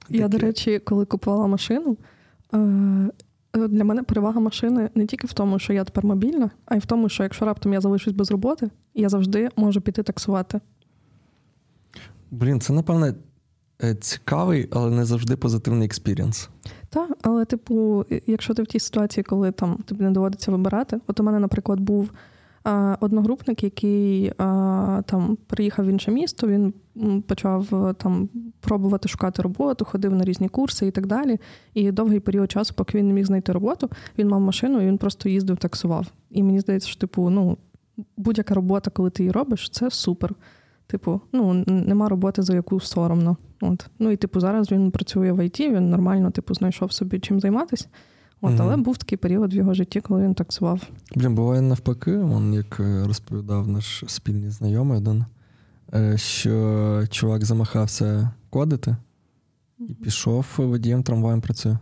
Я, до речі, коли купувала машину, е, для мене перевага машини не тільки в тому, що я тепер мобільна, а й в тому, що якщо раптом я залишусь без роботи, я завжди можу піти таксувати. Блін, це, напевне, е, цікавий, але не завжди позитивний experience. Так, але, типу, якщо ти в тій ситуації, коли там тобі не доводиться вибирати, от у мене, наприклад, був одногрупник, який там приїхав в інше місто, він почав там пробувати шукати роботу, ходив на різні курси і так далі. І довгий період часу, поки він не міг знайти роботу, він мав машину і він просто їздив, таксував. І мені здається, що типу, ну будь-яка робота, коли ти її робиш, це супер. Типу, ну нема роботи, за яку соромно. От. Ну і типу, зараз він працює в ІТ, він нормально, типу, знайшов собі чим займатися. От, mm-hmm. Але був такий період в його житті, коли він таксував. Блін, буває навпаки, он, як е, розповідав наш спільний знайомий один, е, що чувак замахався кодити і пішов водієм трамваєм працює.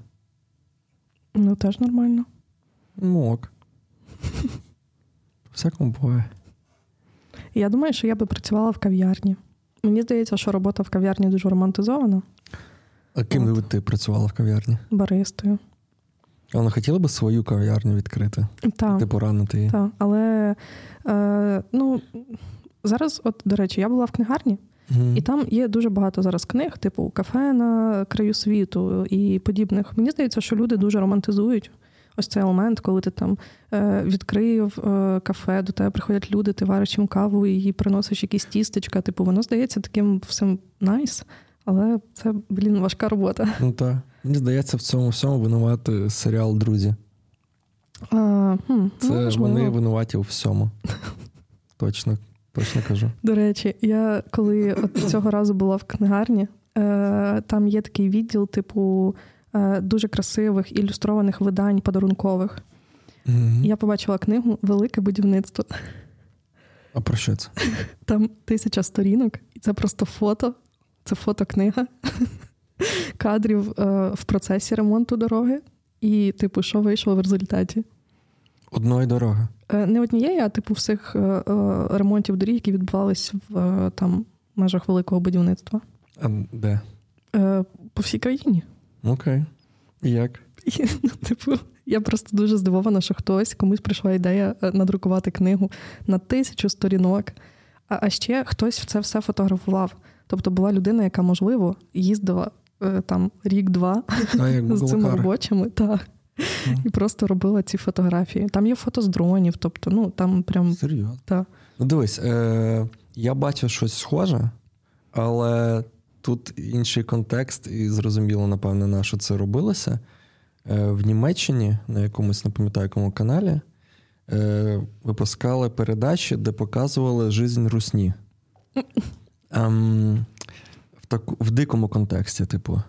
Ну, теж нормально. Ну, ок. Всякому буває. Я думаю, що я би працювала в кав'ярні. Мені здається, що робота в кав'ярні дуже романтизована. А ким би ти працювала в кав'ярні? Баристою. Вона хотіла би свою кав'ярню відкрити? Так. Ти поранити її? Так, але е, ну, зараз, от, до речі, я була в книгарні, mm. і там є дуже багато зараз книг, типу кафе на краю світу і подібних. Мені здається, що люди дуже романтизують ось цей елемент, коли ти там е, відкрив е, кафе, до тебе приходять люди, ти вариш їм каву і приносиш якісь тістечка. Типу, воно здається таким всім найс, але це, блін, важка робота. Ну так. Мені здається, в цьому всьому винувати серіал Друзі. А, хм, Це ну, вони винуваті у всьому. Точно, точно кажу. До речі, я коли от цього разу була в книгарні, е, там є такий відділ, типу, е, дуже красивих ілюстрованих видань подарункових. Mm-hmm. Я побачила книгу Велике будівництво. А про що це? Там тисяча сторінок, і це просто фото. Це фотокнига кадрів е, в процесі ремонту дороги, і, типу, що вийшло в результаті. Одної дороги. Е, не однієї, а типу всіх е, ремонтів доріг, які відбувалися в там межах великого будівництва. А Де? По всій країні. Окей. І як? І, ну, Типу, Я просто дуже здивована, що хтось комусь прийшла ідея е, надрукувати книгу на тисячу сторінок. А, а ще хтось це все фотографував. Тобто була людина, яка, можливо, їздила е, там рік-два з цими робочими. Так. Mm. І просто робила ці фотографії. Там є фото з дронів, тобто, ну там прям. Серйозно? Так. Ну, дивись, е- я бачив щось схоже, але тут інший контекст, і зрозуміло, напевне, на що це робилося. Е- В Німеччині на якомусь, не пам'ятаю, якому каналі е- випускали передачі, де показували жизнь русні. Ем, в в дикому контексті, типу.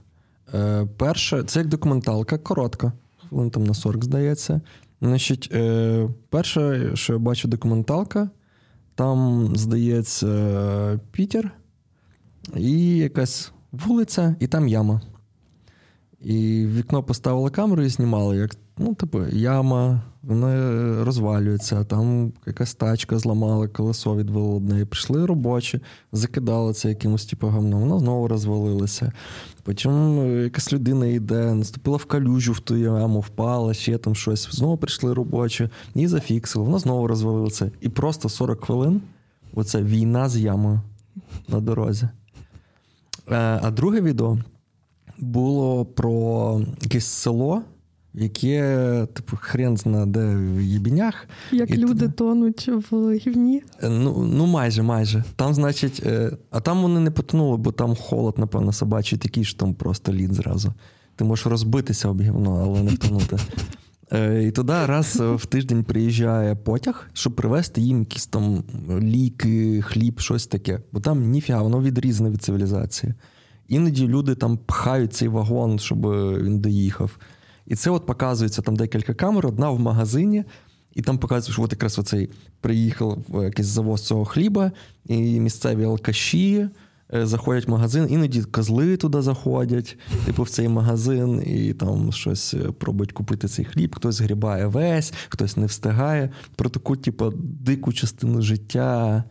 Е, Перше, це як документалка, коротка, хвилин там на 40, здається. Значить, е, Перше, що я бачу, документалка, там, здається, Пітер і якась вулиця, і там яма. І в вікно поставили камеру і знімали, як ну, типу, яма, вона розвалюється, там якась тачка зламала, колесо відвело одне. Прийшли робочі, закидали це якимось типу говном, воно знову розвалилося. Потім якась людина йде, наступила в калюжу в ту яму, впала, ще там щось. Знову прийшли робочі, і зафіксили, воно знову розвалилося. І просто 40 хвилин оце війна з ямою на дорозі. Е, а друге відео було про якесь село яке, типу, хрен зна де в єбінях. Як і люди туди... тонуть в гівні. Е, ну, ну майже, майже. Там, значить, е, а там вони не потонули, бо там холод, напевно, собачий такий, що там просто лід зразу. Ти можеш розбитися об гівно, але не втонути. Е, і туди раз в тиждень приїжджає потяг, щоб привезти їм якісь там ліки, хліб, щось таке. Бо там ніфіга, воно відрізане від цивілізації. Іноді люди там пхають цей вагон, щоб він доїхав. І це от показується там декілька камер, одна в магазині, і там показують, що от якраз оцей приїхав в якийсь завоз цього хліба, і місцеві алкаші е, заходять в магазин, іноді козли туди заходять, типу в цей магазин, і там щось е, пробують купити цей хліб, хтось згрібає весь, хтось не встигає. Про таку, типу, дику частину життя.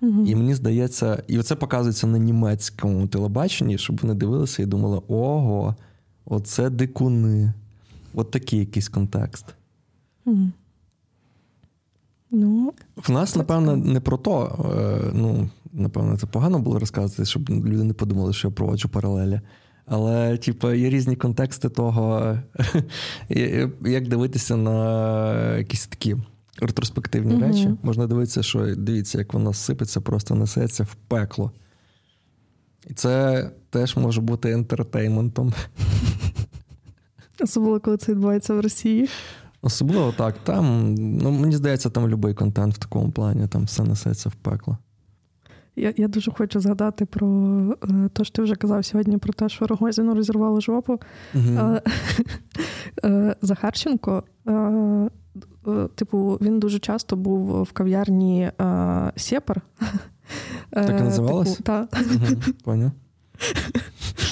Угу. І мені здається, і це показується на німецькому телебаченні, щоб вони дивилися і думали: ого, оце дикуни. От такий якийсь контекст. Mm. Ну, В нас, напевно, не про то. Е, ну, напевно, це погано було розказувати, щоб люди не подумали, що я проводжу паралелі. Але, типу, є різні контексти того, як дивитися на якісь такі ретроспективні mm речі. Можна дивитися, що дивіться, як воно сипеться, просто несеться в пекло. І це теж може бути ентертейментом. Особливо, коли це відбувається в Росії. Особливо так. Там, ну мені здається, там будь-який контент в такому плані, там все несеться в пекло. Я я дуже хочу згадати про е, те, що ти вже казав сьогодні, про те, що Рогозіну розірвало жопу. Угу. Захарченко, типу, він дуже часто був в кав'ярні Сєпар. Так і називалось? Типу, так. Угу, Поняв.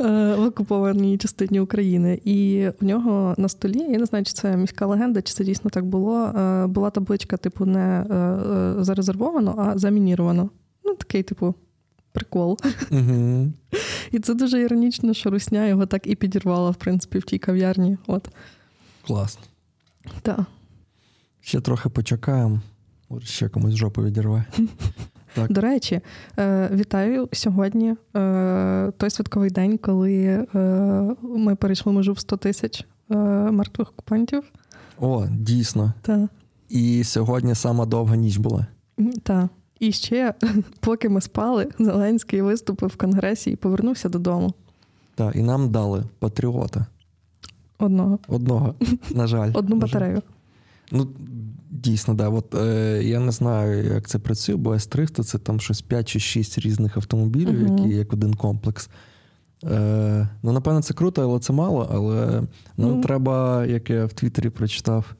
Е, в окупованій частині України. І у нього на столі, я не знаю, чи це міська легенда, чи це дійсно так було. Е, була табличка, типу, не е, зарезервовано, а замініровано. Ну, такий, типу, прикол. Угу. І це дуже іронічно, що Русня його так і підірвала, в принципі, в тій кав'ярні. От. Класно. Так. Ще трохи почекаємо. Може, ще комусь жопу відірве. Так. До речі, е, вітаю сьогодні. Е, той святковий день, коли е, ми перейшли межу в 100 тисяч мертвих окупантів. О, дійсно. Так. І сьогодні сама довга ніч була. Так. І ще, поки ми спали, Зеленський виступив в Конгресі і повернувся додому. Так, і нам дали патріота. Одного. Одного, на жаль. Одну батарею. Ну, Дійсно, да. От, е, Я не знаю, як це працює, бо С-300 це там щось 5 чи 6 різних автомобілів, uh-huh. які як один комплекс. Е, Ну, напевно, це круто, але це мало. Але нам uh-huh. треба, як я в Твіттері прочитав,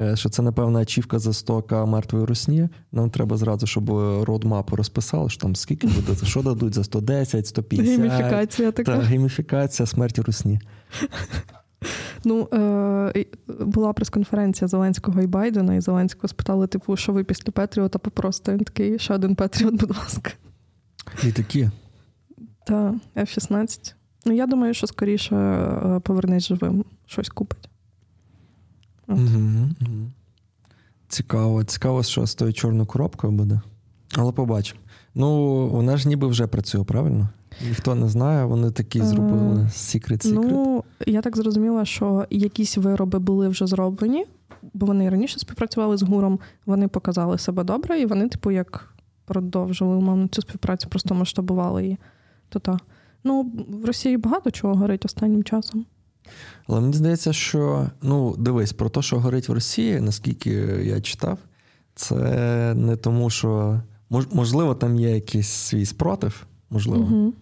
е, що це, напевно, ачівка за 100к мертвої русні. Нам треба зразу, щоб родмапу розписали, що там скільки буде, що дадуть за 110, 150. Гейміфікація така. Так, гейміфікація смерті русні. Ну, е, була прес-конференція Зеленського і Байдена, і Зеленського спитали, типу, що ви після Петріота попросите. Він такий, ще один Петріот, будь ласка. Літаки? Так, F-16. Ну, я думаю, що скоріше е, повернись живим, щось купить. Угу, угу. Цікаво, цікаво, що з тою чорною коробкою буде. Але побачимо. Ну, вона ж ніби вже працює, правильно? Ніхто не знає, вони такі зробили Secret Secret. Ну, я так зрозуміла, що якісь вироби були вже зроблені, бо вони раніше співпрацювали з гуром, вони показали себе добре, і вони, типу, як продовжили умовно цю співпрацю, просто масштабували її. То та. Ну, в Росії багато чого горить останнім часом. Але мені здається, що ну, дивись, про те, що горить в Росії, наскільки я читав, це не тому, що можливо, там є якийсь свій спротив. Можливо, угу.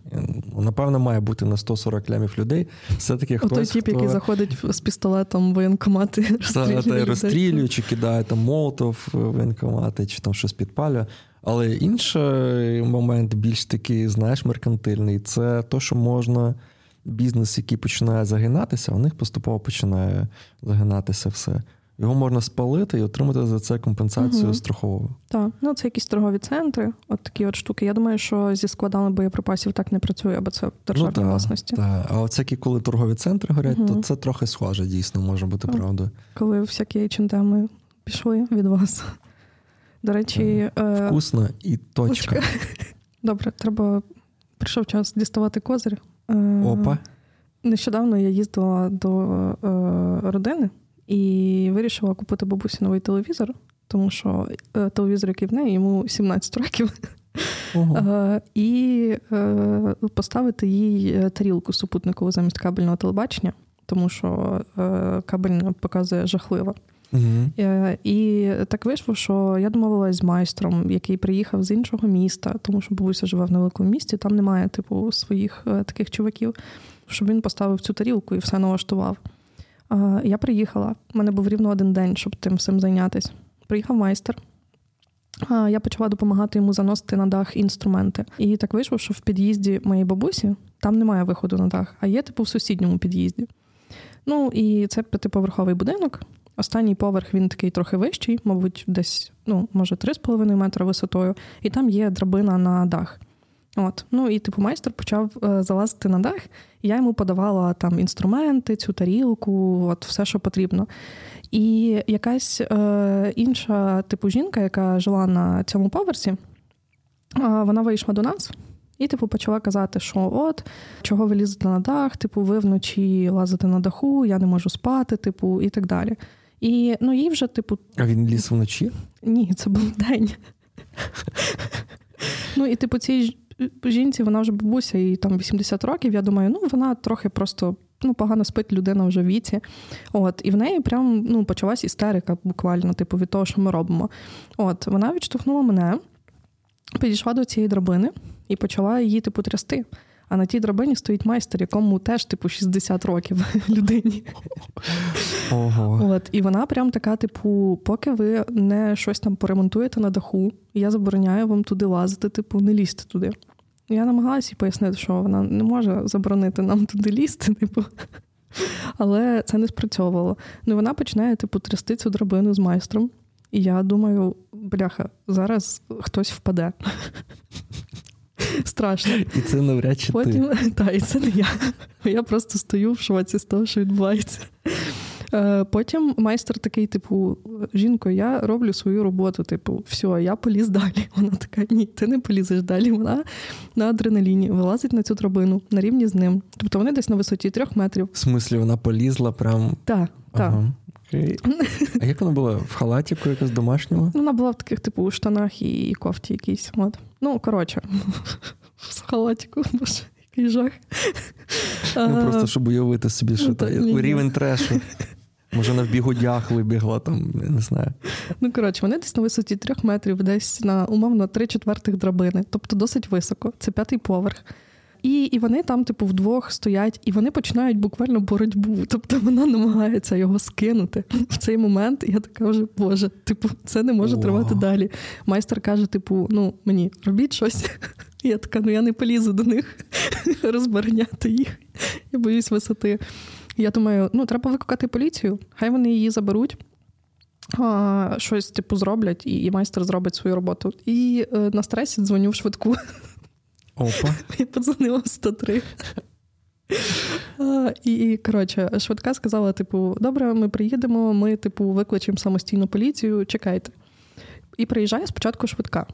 напевно, має бути на 140 лямів людей. Все-таки хтось, той тип, хто... який заходить з пістолетом в воєнкомати, розстрілює, розстрілює, чи кидає там молотов в воєнкомати, чи там щось підпалює. Але інший момент, більш такий, знаєш, меркантильний, це то, що можна бізнес, який починає загинатися, у них поступово починає загинатися все. Його можна спалити і отримати за це компенсацію угу. страхову. Так, ну це якісь торгові центри, от такі от штуки. Я думаю, що зі складами боєприпасів так не працює, бо це державні ну, та, власності. Так, а всякі, коли торгові центри горять, угу. то це трохи схоже, дійсно, може бути правдою. Коли всякі H&M пішли від вас. До речі, е... вкусно і точка. Добре, треба. Прийшов час діставати козир. Е... Опа. Нещодавно я їздила до е, родини і вирішила купити бабусі новий телевізор, тому що е, телевізор, який в неї, йому 17 років. Ого. І е, поставити їй тарілку супутникову замість кабельного телебачення, тому що кабельне показує жахливо. Uh-huh. І так вийшло, що я домовилась з майстром, який приїхав з іншого міста, тому що бабуся живе в невеликому місті, там немає типу своїх таких чуваків, щоб він поставив цю тарілку і все налаштував. Я приїхала, у мене був рівно один день, щоб тим всім зайнятися. Приїхав майстер. Я почала допомагати йому заносити на дах інструменти. І так вийшло, що в під'їзді моєї бабусі там немає виходу на дах, а є типу в сусідньому під'їзді. Ну і це п'ятиповерховий будинок. Останній поверх він такий трохи вищий, мабуть, десь, ну, може, 3,5 метра висотою, і там є драбина на дах. От, ну і типу майстер почав е, залазити на дах, і я йому подавала там інструменти, цю тарілку, от все, що потрібно. І якась е, інша типу жінка, яка жила на цьому поверсі, е, вона вийшла до нас. І, типу, почала казати, що от, чого ви лізете на дах, типу, ви вночі лазите на даху, я не можу спати, типу, і так далі. І ну, їй вже, типу. А він ліз вночі? Ні, це був день. Ну, і, типу, цій жінці, вона вже бабуся, їй там 80 років. Я думаю, ну вона трохи просто ну, погано спить людина вже в віці. От, І в неї прям ну, почалась істерика буквально, типу, від того, що ми робимо. От, Вона відштовхнула мене, підійшла до цієї драбини і почала її типу трясти. А на тій драбині стоїть майстер, якому теж, типу, 60 років людині. Ого. От, І вона прям така, типу, поки ви не щось там поремонтуєте на даху, я забороняю вам туди лазити, типу, не лізьте туди. Я намагалася їй пояснити, що вона не може заборонити нам туди лізти, типу. Але це не спрацьовувало. Ну вона починає, типу, трясти цю драбину з майстром. І я думаю, бляха, зараз хтось впаде. Страшно. І це навряд чи Потім, ти. Так, і це не я. Я просто стою в шоці з того, що відбувається. Е, потім майстер такий, типу, жінко, я роблю свою роботу, типу, все, я поліз далі. Вона така, ні, ти не полізеш далі. Вона на адреналіні вилазить на цю тробину на рівні з ним. Тобто вони десь на висоті трьох метрів. В смислі, вона полізла прям. Так, так. Окей. А як вона була? В халатіку якось домашнього? Вона була в таких, типу, штанах і кофті якісь. От. Ну, коротше, в халатіку, боже, який жах. Ну, Просто щоб уявити собі, що ну, рівень трешу. Може, вона в бігудях вибігла, там, я не знаю. Ну, коротше, вони десь на висоті трьох метрів, десь на умовно три четвертих драбини, тобто досить високо. Це п'ятий поверх. І і вони там, типу, вдвох стоять, і вони починають буквально боротьбу. Тобто вона намагається його скинути в цей момент. Я така вже, Боже, типу, це не може wow. тривати далі. Майстер каже: типу, ну мені робіть щось. Я така, ну я не полізу до них розбороняти їх. Я боюсь висоти. Я думаю, ну треба викликати поліцію, хай вони її заберуть. А, Щось типу зроблять, і і майстер зробить свою роботу. І е, на стресі дзвоню в швидку. Опа. Я подзвонила в 103. І коротше, швидка сказала: типу, добре, ми приїдемо, ми, типу, викличемо самостійну поліцію, чекайте. І приїжджає спочатку швидка.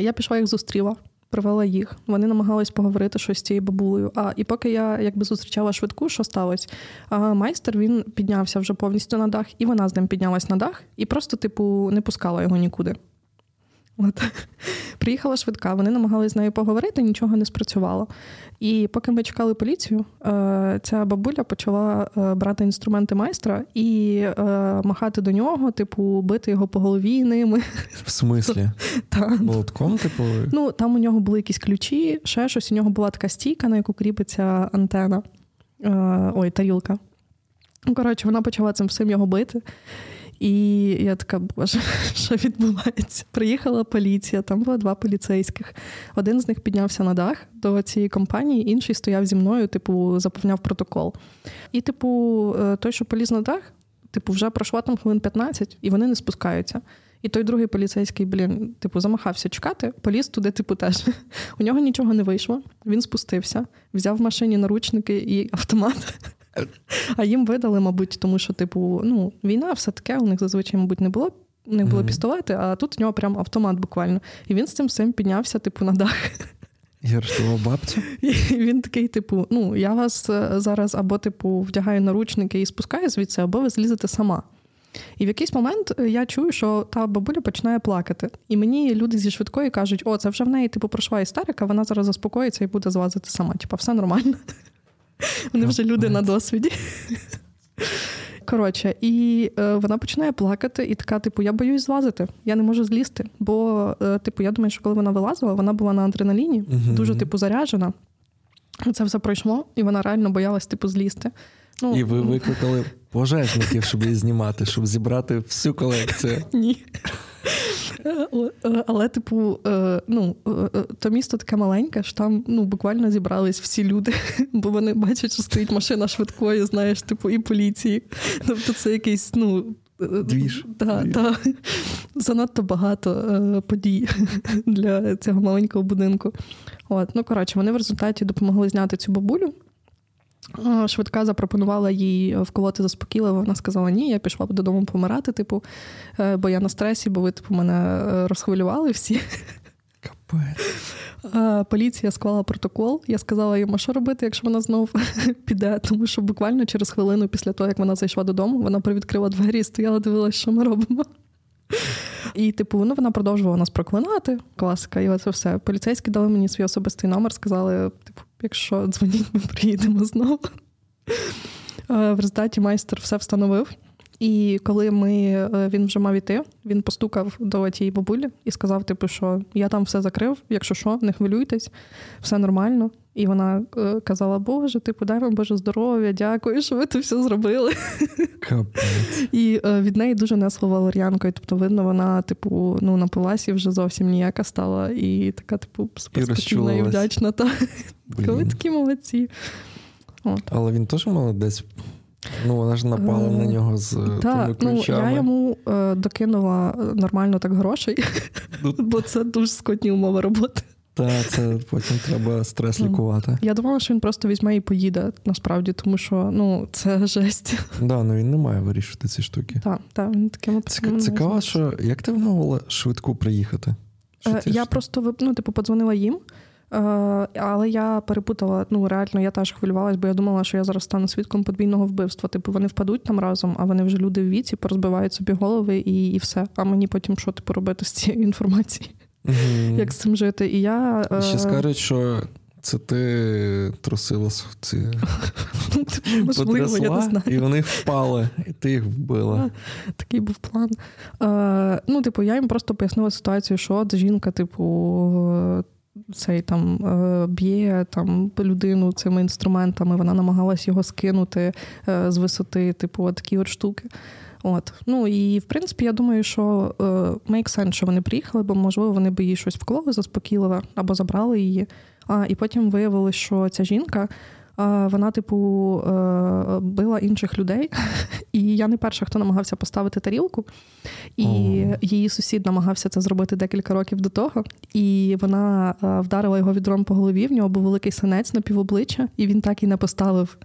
Я пішла їх зустріла привела їх. Вони намагались поговорити щось з цією бабулею. А і поки я якби зустрічала швидку, що сталося? А майстер він піднявся вже повністю на дах, і вона з ним піднялась на дах і просто, типу, не пускала його нікуди. От. Приїхала швидка, вони намагалися з нею поговорити, нічого не спрацювало. І поки ми чекали поліцію, е, ця бабуля почала е, брати інструменти майстра і е, махати до нього, типу, бити його по голові ними. В смислі? Молотком, типу? Ну, там у нього були якісь ключі, ще щось. У нього була така стійка, на яку кріпиться антена. Ой, тарілка. Коротше, вона почала цим всім його бити. І я така, боже, що відбувається? Приїхала поліція, там було два поліцейських. Один з них піднявся на дах до цієї компанії, інший стояв зі мною, типу, заповняв протокол. І, типу, е, той, що поліз на дах, типу, вже пройшло там хвилин 15, і вони не спускаються. І той другий поліцейський, блін, типу, замахався чекати, поліз туди, типу, теж. У нього нічого не вийшло. Він спустився, взяв в машині наручники і автомат. А їм видали, мабуть, тому що, типу, ну, війна, все таке, у них зазвичай, мабуть, не було. У них були пістолети, а тут у нього прям автомат буквально. І він з цим всім піднявся, типу, на дах. Я арештував бабцю. І він такий, типу, ну, я вас е, зараз або, типу, вдягаю наручники і спускаю звідси, або ви злізете сама. І в якийсь момент е, я чую, що та бабуля починає плакати. І мені люди зі швидкої кажуть, о, це вже в неї, типу, пройшла істерика, вона зараз заспокоїться і буде злазити сама. Типа, все нормально. Вони вже люди на досвіді. Коротше, і е, вона починає плакати, і така, типу, я боюсь злазити, я не можу злізти. Бо, е, типу, я думаю, що коли вона вилазила, вона була на адреналіні, uh дуже типу заряджена. Це все пройшло, і вона реально боялась, типу, злізти. Ну, І ви викликали пожежників, щоб її знімати, щоб зібрати всю колекцію. Ні. Е, е, але, типу, е, ну, то місто таке маленьке, що там ну, буквально зібрались всі люди, бо вони бачать, що стоїть машина швидкої, знаєш, типу, і поліції. Тобто це якийсь, ну. Двіж. Да, да. Занадто багато подій для цього маленького будинку. От, ну коротше, вони в результаті допомогли зняти цю бабулю. Швидка запропонувала їй вколоти заспокійливо. Вона сказала: Ні, я пішла б додому помирати, типу, е, бо я на стресі, бо ви типу, мене е, розхвилювали всі. Капець. Поліція склала протокол. Я сказала їм, а що робити, якщо вона знов піде. Тому що буквально через хвилину після того, як вона зайшла додому, вона привідкрила двері і стояла, дивилася, що ми робимо. І, типу, ну, вона продовжувала нас проклинати. Класика, і оце все. Поліцейські дали мені свій особистий номер, сказали, типу, якщо дзвоніть, ми приїдемо знову. В результаті майстер все встановив. І коли ми, е, він вже мав іти, він постукав до тієї бабулі і сказав: типу, що я там все закрив, якщо що, не хвилюйтесь, все нормально. І вона е, казала: Боже, типу, дай вам Боже здоров'я, дякую, що ви це все зробили. Капець. І е, від неї дуже несло валер'янкою. Тобто, видно, вона, типу, ну, напилася і вже зовсім ніяка стала, і така, типу, спокійна і вдячна. Та. Ви такі молодці. От. Але він теж молодець. Ну, вона ж напала е, на нього з та, тими ключами. Ну, Я йому е, докинула нормально так грошей, ну, бо це дуже скотні умови роботи. Так, це потім треба стрес лікувати. Я думала, що він просто візьме і поїде насправді, тому що ну, це жесть. Да, ну він не має вирішувати ці штуки. Так, так, він таким Цікаво, що як ти вмовила швидку приїхати? Е, я ж... просто ну, типу, подзвонила їм. Е, але я перепутала, ну реально, я теж хвилювалась, бо я думала, що я зараз стану свідком подвійного вбивства. Типу, вони впадуть там разом, а вони вже люди в віці, порозбивають собі голови і і все. А мені потім що типу робити з цією інформацією? Mm-hmm. Як з цим жити? І я... Ще е, скажуть, що це ти трусила ці Можливо, я не знаю. і вони впали, і ти їх вбила. Такий був план. Е, ну, типу, я їм просто пояснила ситуацію, що от жінка, типу, цей там е, б'є там людину цими інструментами, вона намагалась його скинути е, з висоти, типу, такі от штуки. От. Ну і в принципі, я думаю, що е, make sense, що вони приїхали, бо можливо вони б їй щось вклали заспокійливе або забрали її. А і потім виявилось, що ця жінка Вона, типу, била інших людей, і я не перша, хто намагався поставити тарілку. І oh. її сусід намагався це зробити декілька років до того. І вона вдарила його відром по голові. В нього був великий синець на півобличчя, і він так і не поставив.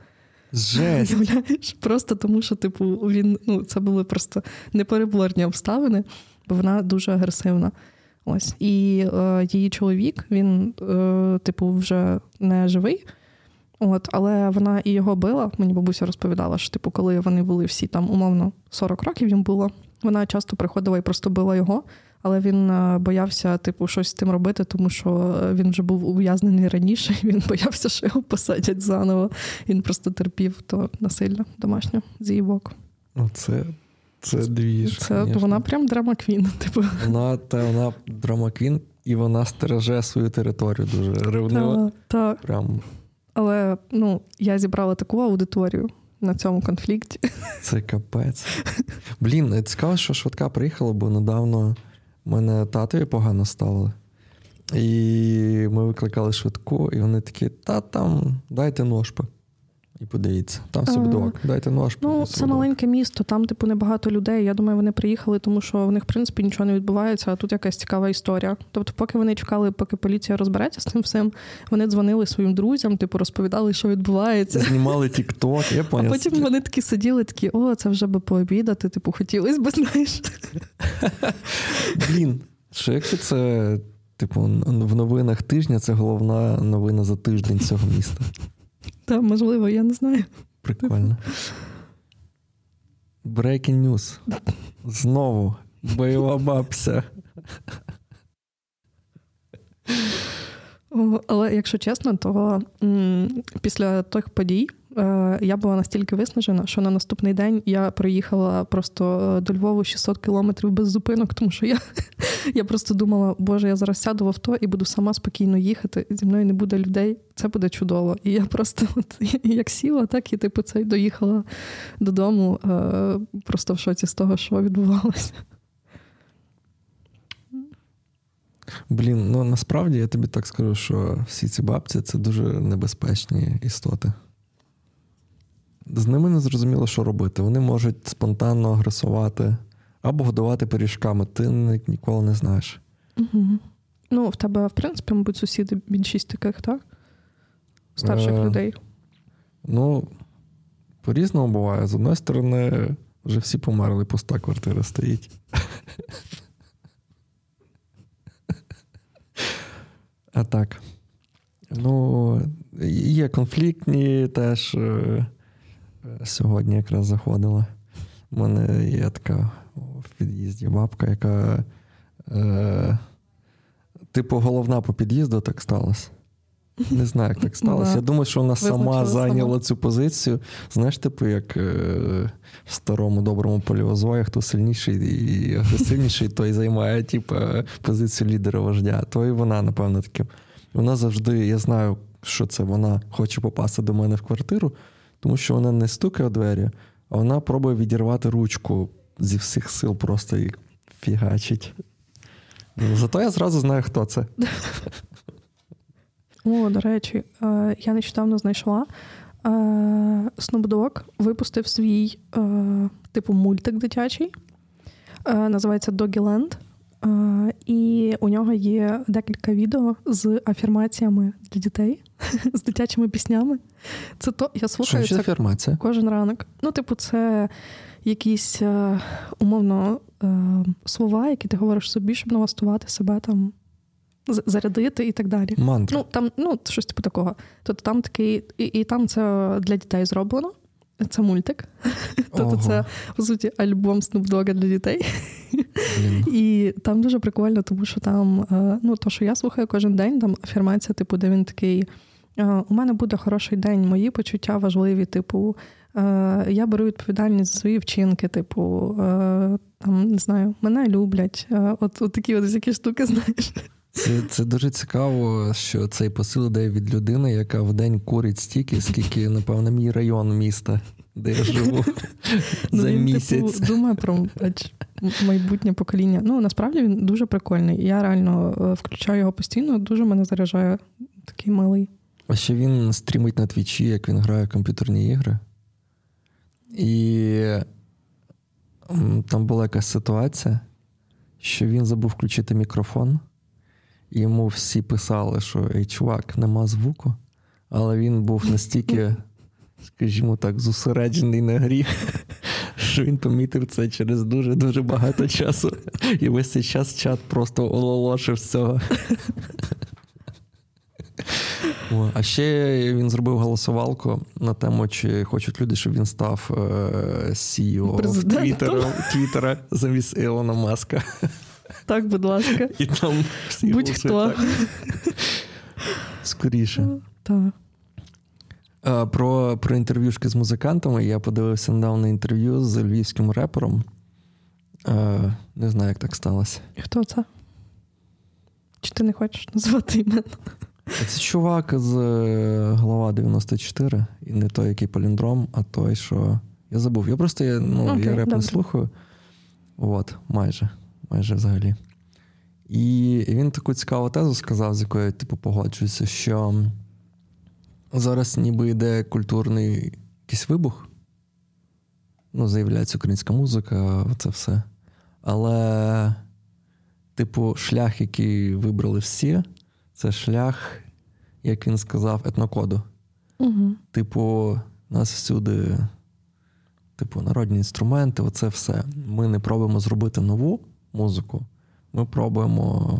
Жесть. Просто тому, що, типу, він ну, це були просто непереборні обставини, бо вона дуже агресивна. Ось. І е, її чоловік, він, е, типу, вже не живий. От, Але вона і його била. Мені бабуся розповідала, що типу, коли вони були всі там, умовно, 40 років їм було, вона часто приходила і просто била його, але він е, боявся, типу, щось з тим робити, тому що він вже був ув'язнений раніше, і він боявся, що його посадять заново. Він просто терпів то насилля домашнє з її боку. Ну, це це двіж. Це Вона прям драмаквін. Типу. Вона та вона драмаквін, і вона стереже свою територію дуже ревнива. Так. Прям. Але ну, я зібрала таку аудиторію на цьому конфлікті. Це капець. Блін, цікаво, що швидка приїхала, бо недавно мене татові погано ставили. І ми викликали швидку, і вони такі: та там дайте ножпи. І подивіться, там Свободок. Дайте нож. Ну, це маленьке місто, там, типу, небагато людей. Я думаю, вони приїхали, тому що в них, в принципі, нічого не відбувається, а тут якась цікава історія. Тобто, поки вони чекали, поки поліція розбереться з цим всім, вони дзвонили своїм друзям, типу, розповідали, що відбувається. Знімали тікток, я поняв. А потім вони такі сиділи, такі, о, це вже би пообідати, типу, хотілося б, знаєш. Блін, що якщо це. Типу, в новинах тижня це головна новина за тиждень цього міста. Так, можливо, я не знаю. Прикольно. Breaking news. Знову бойова бабся. Але якщо чесно, то м- після тих подій я була настільки виснажена, що на наступний день я проїхала просто е, до Львову 600 кілометрів без зупинок, тому що я я просто думала, боже, я зараз сяду в авто і буду сама спокійно їхати. Зі мною не буде людей, це буде чудово. І я просто от, як сіла, так і типу цей доїхала додому, е, просто в шоці з того, що відбувалося. Блін, ну насправді я тобі так скажу, що всі ці бабці це дуже небезпечні істоти з ними не зрозуміло, що робити. Вони можуть спонтанно агресувати або годувати пиріжками. Ти ніколи не знаєш. Угу. Ну, в тебе, в принципі, мабуть, сусіди більшість таких, так? Старших е, людей. Ну, по-різному буває. З одної сторони, вже всі померли, пуста квартира стоїть. А так. Ну, є конфліктні теж е, сьогодні якраз заходила. У мене є така в під'їзді бабка, яка, е, типу, головна по під'їзду так сталося. Не знаю, як так сталося. Я думаю, що вона сама зайняла цю позицію. Знаєш, типу, як е, в старому доброму поліозої, хто сильніший і агресивніший, той займає типу, позицію лідера вождя. То і вона, напевно, таким. Вона завжди, я знаю, що це вона хоче попасти до мене в квартиру тому що вона не стукає у двері, а вона пробує відірвати ручку зі всіх сил просто і фігачить. Ну, зато я зразу знаю, хто це. О, до речі, е, я нещодавно знайшла. Е, випустив свій е, типу мультик дитячий. Називається Doggyland. І у нього є декілька відео з афірмаціями для дітей, з дитячими піснями. Це то я слухаю Що це афірмація? кожен ранок. Ну, типу, це якісь е, умовно е, слова, які ти говориш собі, щоб налаштувати себе там. Зарядити і так далі. Мантра. Ну, там, ну, щось типу такого. Тобто там такий, і, і там це для дітей зроблено. Це мультик. Тобто це, по суті, альбом Dogg для дітей. І там дуже прикольно, тому що там, е, ну, то, що я слухаю кожен день, там афірмація, типу, де він такий: е, у мене буде хороший день, мої почуття важливі, типу, е, я беру відповідальність за свої вчинки, типу, там, не знаю, мене люблять. От, от такі от всякі штуки, знаєш. Це це дуже цікаво, що цей посил йде від людини, яка в день курить стільки, скільки, напевно, мій район міста, де я живу ну, за типу, місяць. Думаю про майбутнє покоління. Ну, насправді він дуже прикольний. Я реально е, включаю його постійно, дуже мене заряджає такий малий. А ще він стрімить на твічі, як він грає в комп'ютерні ігри. І там була якась ситуація, що він забув включити мікрофон, йому всі писали, що ей, чувак, нема звуку, але він був настільки, скажімо так, зосереджений на грі, що він помітив це через дуже-дуже багато часу. І весь цей час чат просто ололошив з цього. О, А ще він зробив голосувалку на тему, чи хочуть люди, щоб він став е, CEO Твіттера, Твіттера замість Ілона Маска. Так, будь ласка. І там всі Будь-хто. Скоріше. Так. Про про інтерв'юшки з музикантами я подивився недавно інтерв'ю з львівським репером. Не знаю, як так сталося. І хто це? Чи ти не хочеш назвати імен? Це чувак з е, голова 94, і не той, який поліндром, а той, що. Я забув. Я просто я, ну, okay, я реп не слухаю. От, майже, майже взагалі. І він таку цікаву тезу сказав, з якою типу погоджуюся, що зараз ніби йде культурний якийсь вибух. Ну, заявляється українська музика, це все. Але, типу, шлях, який вибрали всі це шлях, як він сказав, етнокоду. Угу. Типу, нас всюди, типу, народні інструменти, оце все. Ми не пробуємо зробити нову музику, ми пробуємо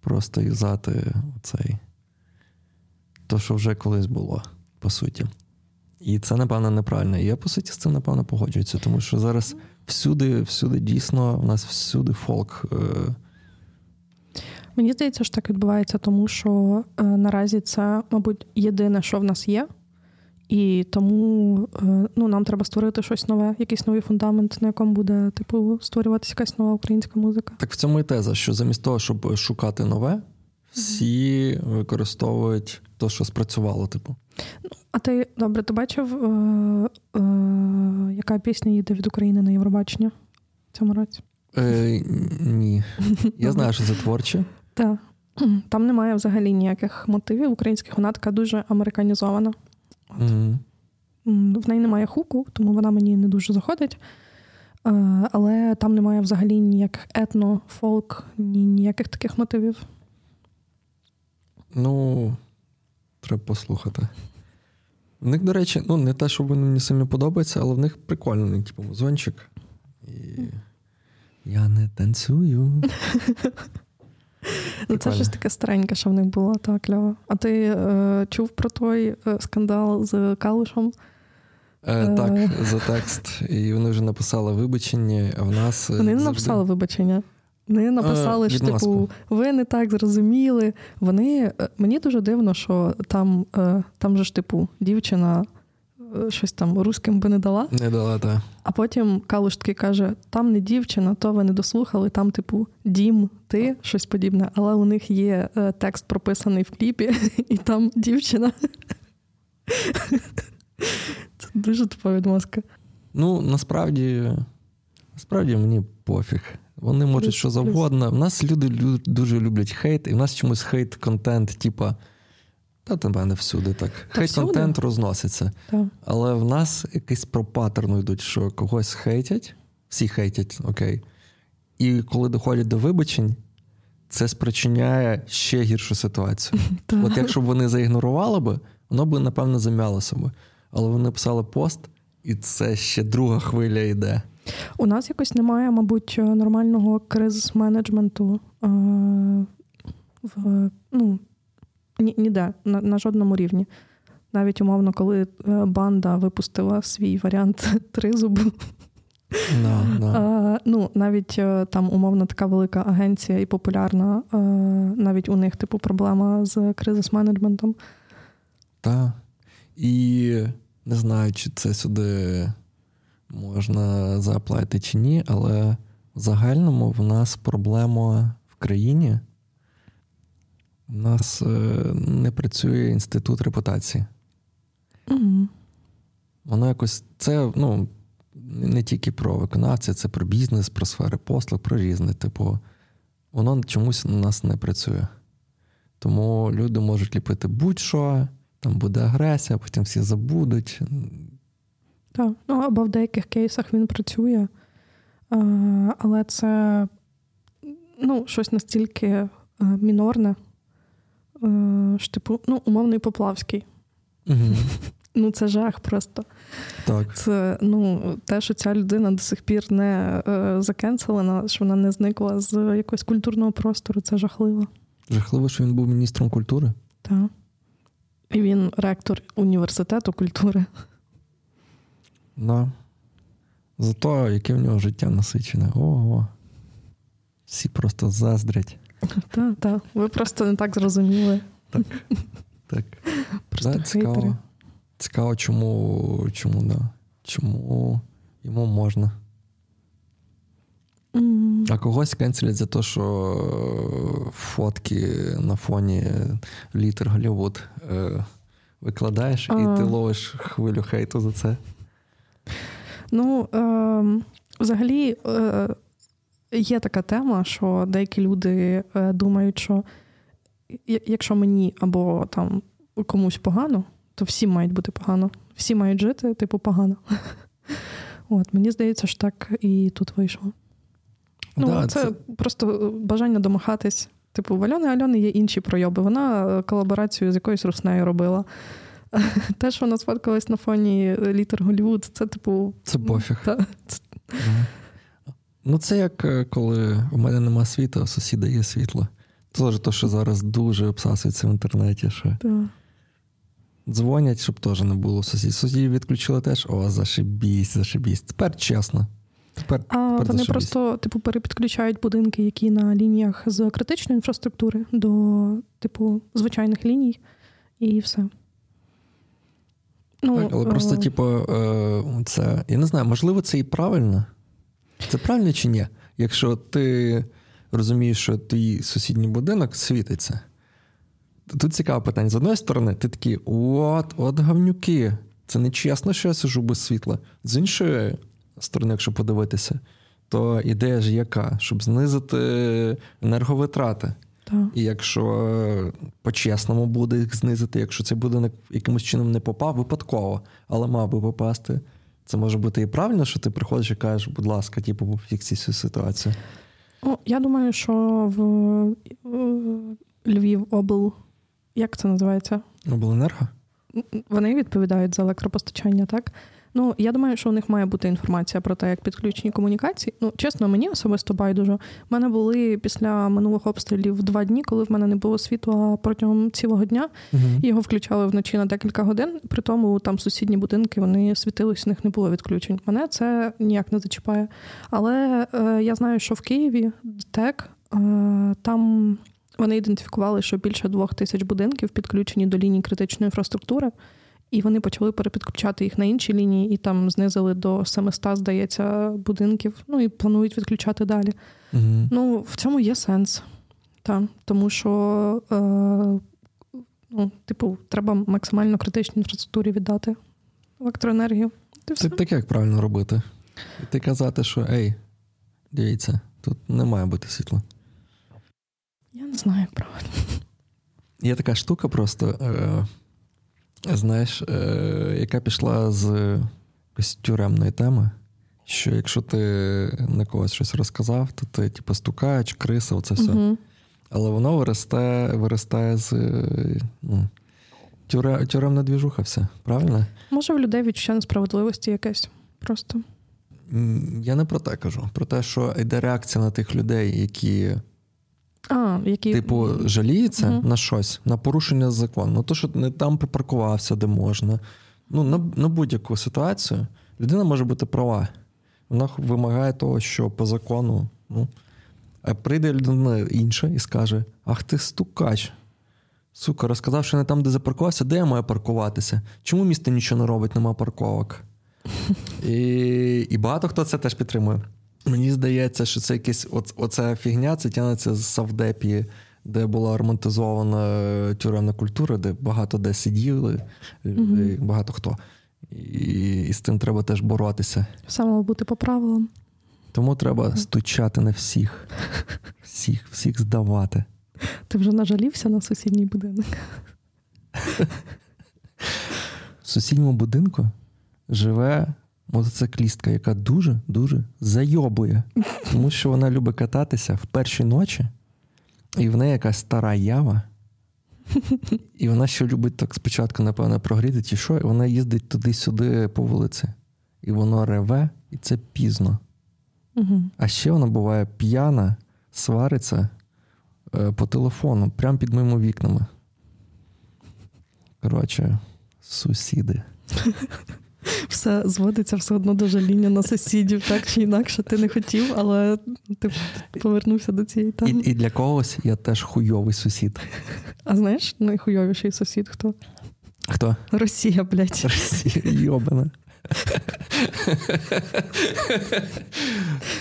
просто юзати оцей то, що вже колись було, по суті. І це, напевно, неправильно. І я, по суті, з цим, напевно, погоджуюся, тому що зараз всюди, всюди дійсно, у нас всюди фолк. Е- Мені здається, що так відбувається, тому що е, наразі це, мабуть, єдине, що в нас є, і тому е, ну, нам треба створити щось нове, якийсь новий фундамент, на якому буде типу створюватися якась нова українська музика. Так в цьому і теза, що замість того, щоб шукати нове, всі використовують те, що спрацювало, типу. Ну, а ти добре, ти бачив, е, е, яка пісня їде від України на Євробачення в цьому році? Е, Ні. Я знаю, що це творче. Так. Там немає взагалі ніяких мотивів українських, вона така дуже американізована. Mm-hmm. В неї немає хуку, тому вона мені не дуже заходить. Е, але там немає взагалі ніяких етно, фолк, ні, ніяких таких мотивів. Ну, треба послухати. В них, до речі, ну, не те, що вони мені сильно подобаються, але в них прикольний, типу, музончик. І я не танцюю. Ну, Це щось таке стареньке, що в них було так кльово. А ти е, чув про той е, скандал з Калушем? Е, е, Так, за текст. І вони вже написали вибачення, а в нас. Вони не завжди... написали вибачення. Вони написали, що типу, ви не так зрозуміли. Вони мені дуже дивно, що там там же ж, типу, дівчина щось там русським би не дала. Не дала, так. А потім Калуш такий каже: там не дівчина, то ви не дослухали, там, типу, дім, ти, щось подібне. Але у них є е, текст прописаний в кліпі, і там дівчина. Це дуже тупа відмазка. Ну, насправді, насправді мені пофіг. Вони можуть що завгодно. У нас люди дуже люблять hate, і в нас чомусь hate-контент, типа. Та в мене всюди так. Hate контент розноситься. Так. Але в нас якийсь по паттерну йдуть, що когось хейтять, всі хейтять, окей. І коли доходять до вибачень, це спричиняє ще гіршу ситуацію. Так. От якщо б вони заігнорували би, воно б, напевно, зам'ялося би. Але вони писали пост, і це ще друга хвиля йде. У нас якось немає, мабуть, нормального кризис-менеджменту. Е- в, ну, ні, ніде, на, на жодному рівні. Навіть умовно, коли е, банда випустила свій варіант тризуб. No, no. А, ну, Навіть е, там умовно така велика агенція і популярна, а, е, навіть у них типу проблема з кризис-менеджментом. Так. І не знаю, чи це сюди можна заплати чи ні, але в загальному в нас проблема в країні. У нас е, не працює інститут репутації. Угу. Воно якось це ну, не тільки про виконавця, це про бізнес, про сфери послуг, про різне. Типу, воно чомусь у нас не працює. Тому люди можуть ліпити будь-що, там буде агресія, потім всі забудуть. Так, ну або в деяких кейсах він працює, але це ну, щось настільки мінорне, що типу, ну, умовний Поплавський. Угу. Ну, це жах просто. Так. Це ну, те, що ця людина до сих пір не е, закенселена, що вона не зникла з якогось культурного простору, це жахливо. Жахливо, що він був міністром культури. Так. І він ректор університету культури. Да. Зато яке в нього життя насичене. Ого. Всі просто заздрять. Так, так. Ви просто не так зрозуміли. Так. так. Просто да, цікаво. Цікаво, чому чому, да. чому йому можна. Mm. А когось кенселять за те, що фотки на фоні літер Голлівуд е, викладаєш, uh. і ти ловиш хвилю хейту за це. Ну, е, взагалі, е, є така тема, що деякі люди е, думають, що якщо мені або там комусь погано, то всім мають бути погано. Всі мають жити, типу, погано. От, Мені здається, що так і тут вийшло. Ну, да, це, це просто бажання домахатись. Типу, в Альони Альони є інші пройоби. Вона колаборацію з якоюсь руснею робила. Те, що вона сфоткалась на фоні літер Голлівуд, це типу. Це пофіг. Та, це... Ну, це як е, коли у мене нема світла, а сусіда є світло. Це ж те, що зараз дуже обсасується в інтернеті. Що... Так. Дзвонять, щоб теж не було сусідів. Сусідів відключили теж, о, зашибісь, зашибісь. Тепер чесно. Тепер, а тепер вони зашибісь. просто, типу, перепідключають будинки, які на лініях з критичної інфраструктури до, типу, звичайних ліній, і все. Ну, так, але просто, типу, е, це, я не знаю, можливо, це і правильно. Це правильно чи ні? Якщо ти розумієш, що твій сусідній будинок світиться. Тут цікаве питання. З одної сторони, ти такий, от, от гавнюки. Це не чесно, що я сижу без світла. З іншої сторони, якщо подивитися, то ідея ж яка? Щоб знизити енерговитрати. Так. І якщо по-чесному буде їх знизити, якщо цей будинок якимось чином не попав, випадково, але мав би попасти. Це може бути і правильно, що ти приходиш і кажеш, будь ласка, типу, фіксі цю ситуацію. Ну, Я думаю, що в Львів обл. Як це називається? Обленерго? Вони відповідають за електропостачання, так? Ну, я думаю, що у них має бути інформація про те, як підключені комунікації. Ну, чесно, мені особисто байдуже. У мене були після минулих обстрілів два дні, коли в мене не було світла протягом цілого дня. Угу. Його включали вночі на декілька годин. При тому там сусідні будинки вони світились, у них не було відключень. Мене це ніяк не зачіпає. Але е, я знаю, що в Києві ТЕК е, там. Вони ідентифікували, що більше двох тисяч будинків підключені до лінії критичної інфраструктури. І вони почали перепідключати їх на інші лінії, і там знизили до 700, здається, будинків. Ну і планують відключати далі. Угу. Ну, в цьому є сенс. Та, тому що, е, ну, типу, треба максимально критичній інфраструктурі віддати електроенергію. Це таке як правильно робити. Ти казати, що ей, дивіться, тут не має бути світла. Я не знаю, як правильно. Є така штука просто. Е, знаєш, е, яка пішла з тюремної теми, що якщо ти на когось щось розказав, то ти, типу, стукач, криса, оце все. Угу. Але воно виростає виростає з ну, тюре, тюремна двіжуха, все, правильно? Може, в людей відчуття несправедливості якесь просто. Я не про те кажу. Про те, що йде реакція на тих людей, які а, які... Типу, жаліється угу. на щось, на порушення закону. Ну, то, що не там припаркувався, де можна. Ну, На на будь-яку ситуацію людина може бути права. Вона вимагає того, що по закону. ну, А прийде людина інша і скаже: Ах ти стукач. Сука, розказав, що не там, де запаркувався, де я маю паркуватися? Чому місто нічого не робить, нема парковок? І і багато хто це теж підтримує. Мені здається, що це якесь оця фігня, це тягнеться з Савдепії, де була романтизована тюремна культура, де багато де сиділи, mm-hmm. багато хто. І, і з цим треба теж боротися. Мало бути по правилам. Тому треба стучати на всіх, всіх, всіх здавати. Ти вже нажалівся на сусідній будинок? В сусідньому будинку живе мотоциклістка, яка дуже-дуже зайобує, тому що вона любить кататися в першій ночі, і в неї якась стара ява. І вона ще любить так спочатку, напевно, прогріти, чи що, і вона їздить туди-сюди по вулиці. І воно реве, і це пізно. Угу. А ще вона буває п'яна, свариться е, по телефону, прямо під моїми вікнами. Коротше, сусіди. Все зводиться все одно до жаління на сусідів, так чи інакше ти не хотів, але ти повернувся до цієї І, і для когось я теж хуйовий сусід. А знаєш, найхуйовіший сусід хто? Хто? Росія, блядь. Росія йобана.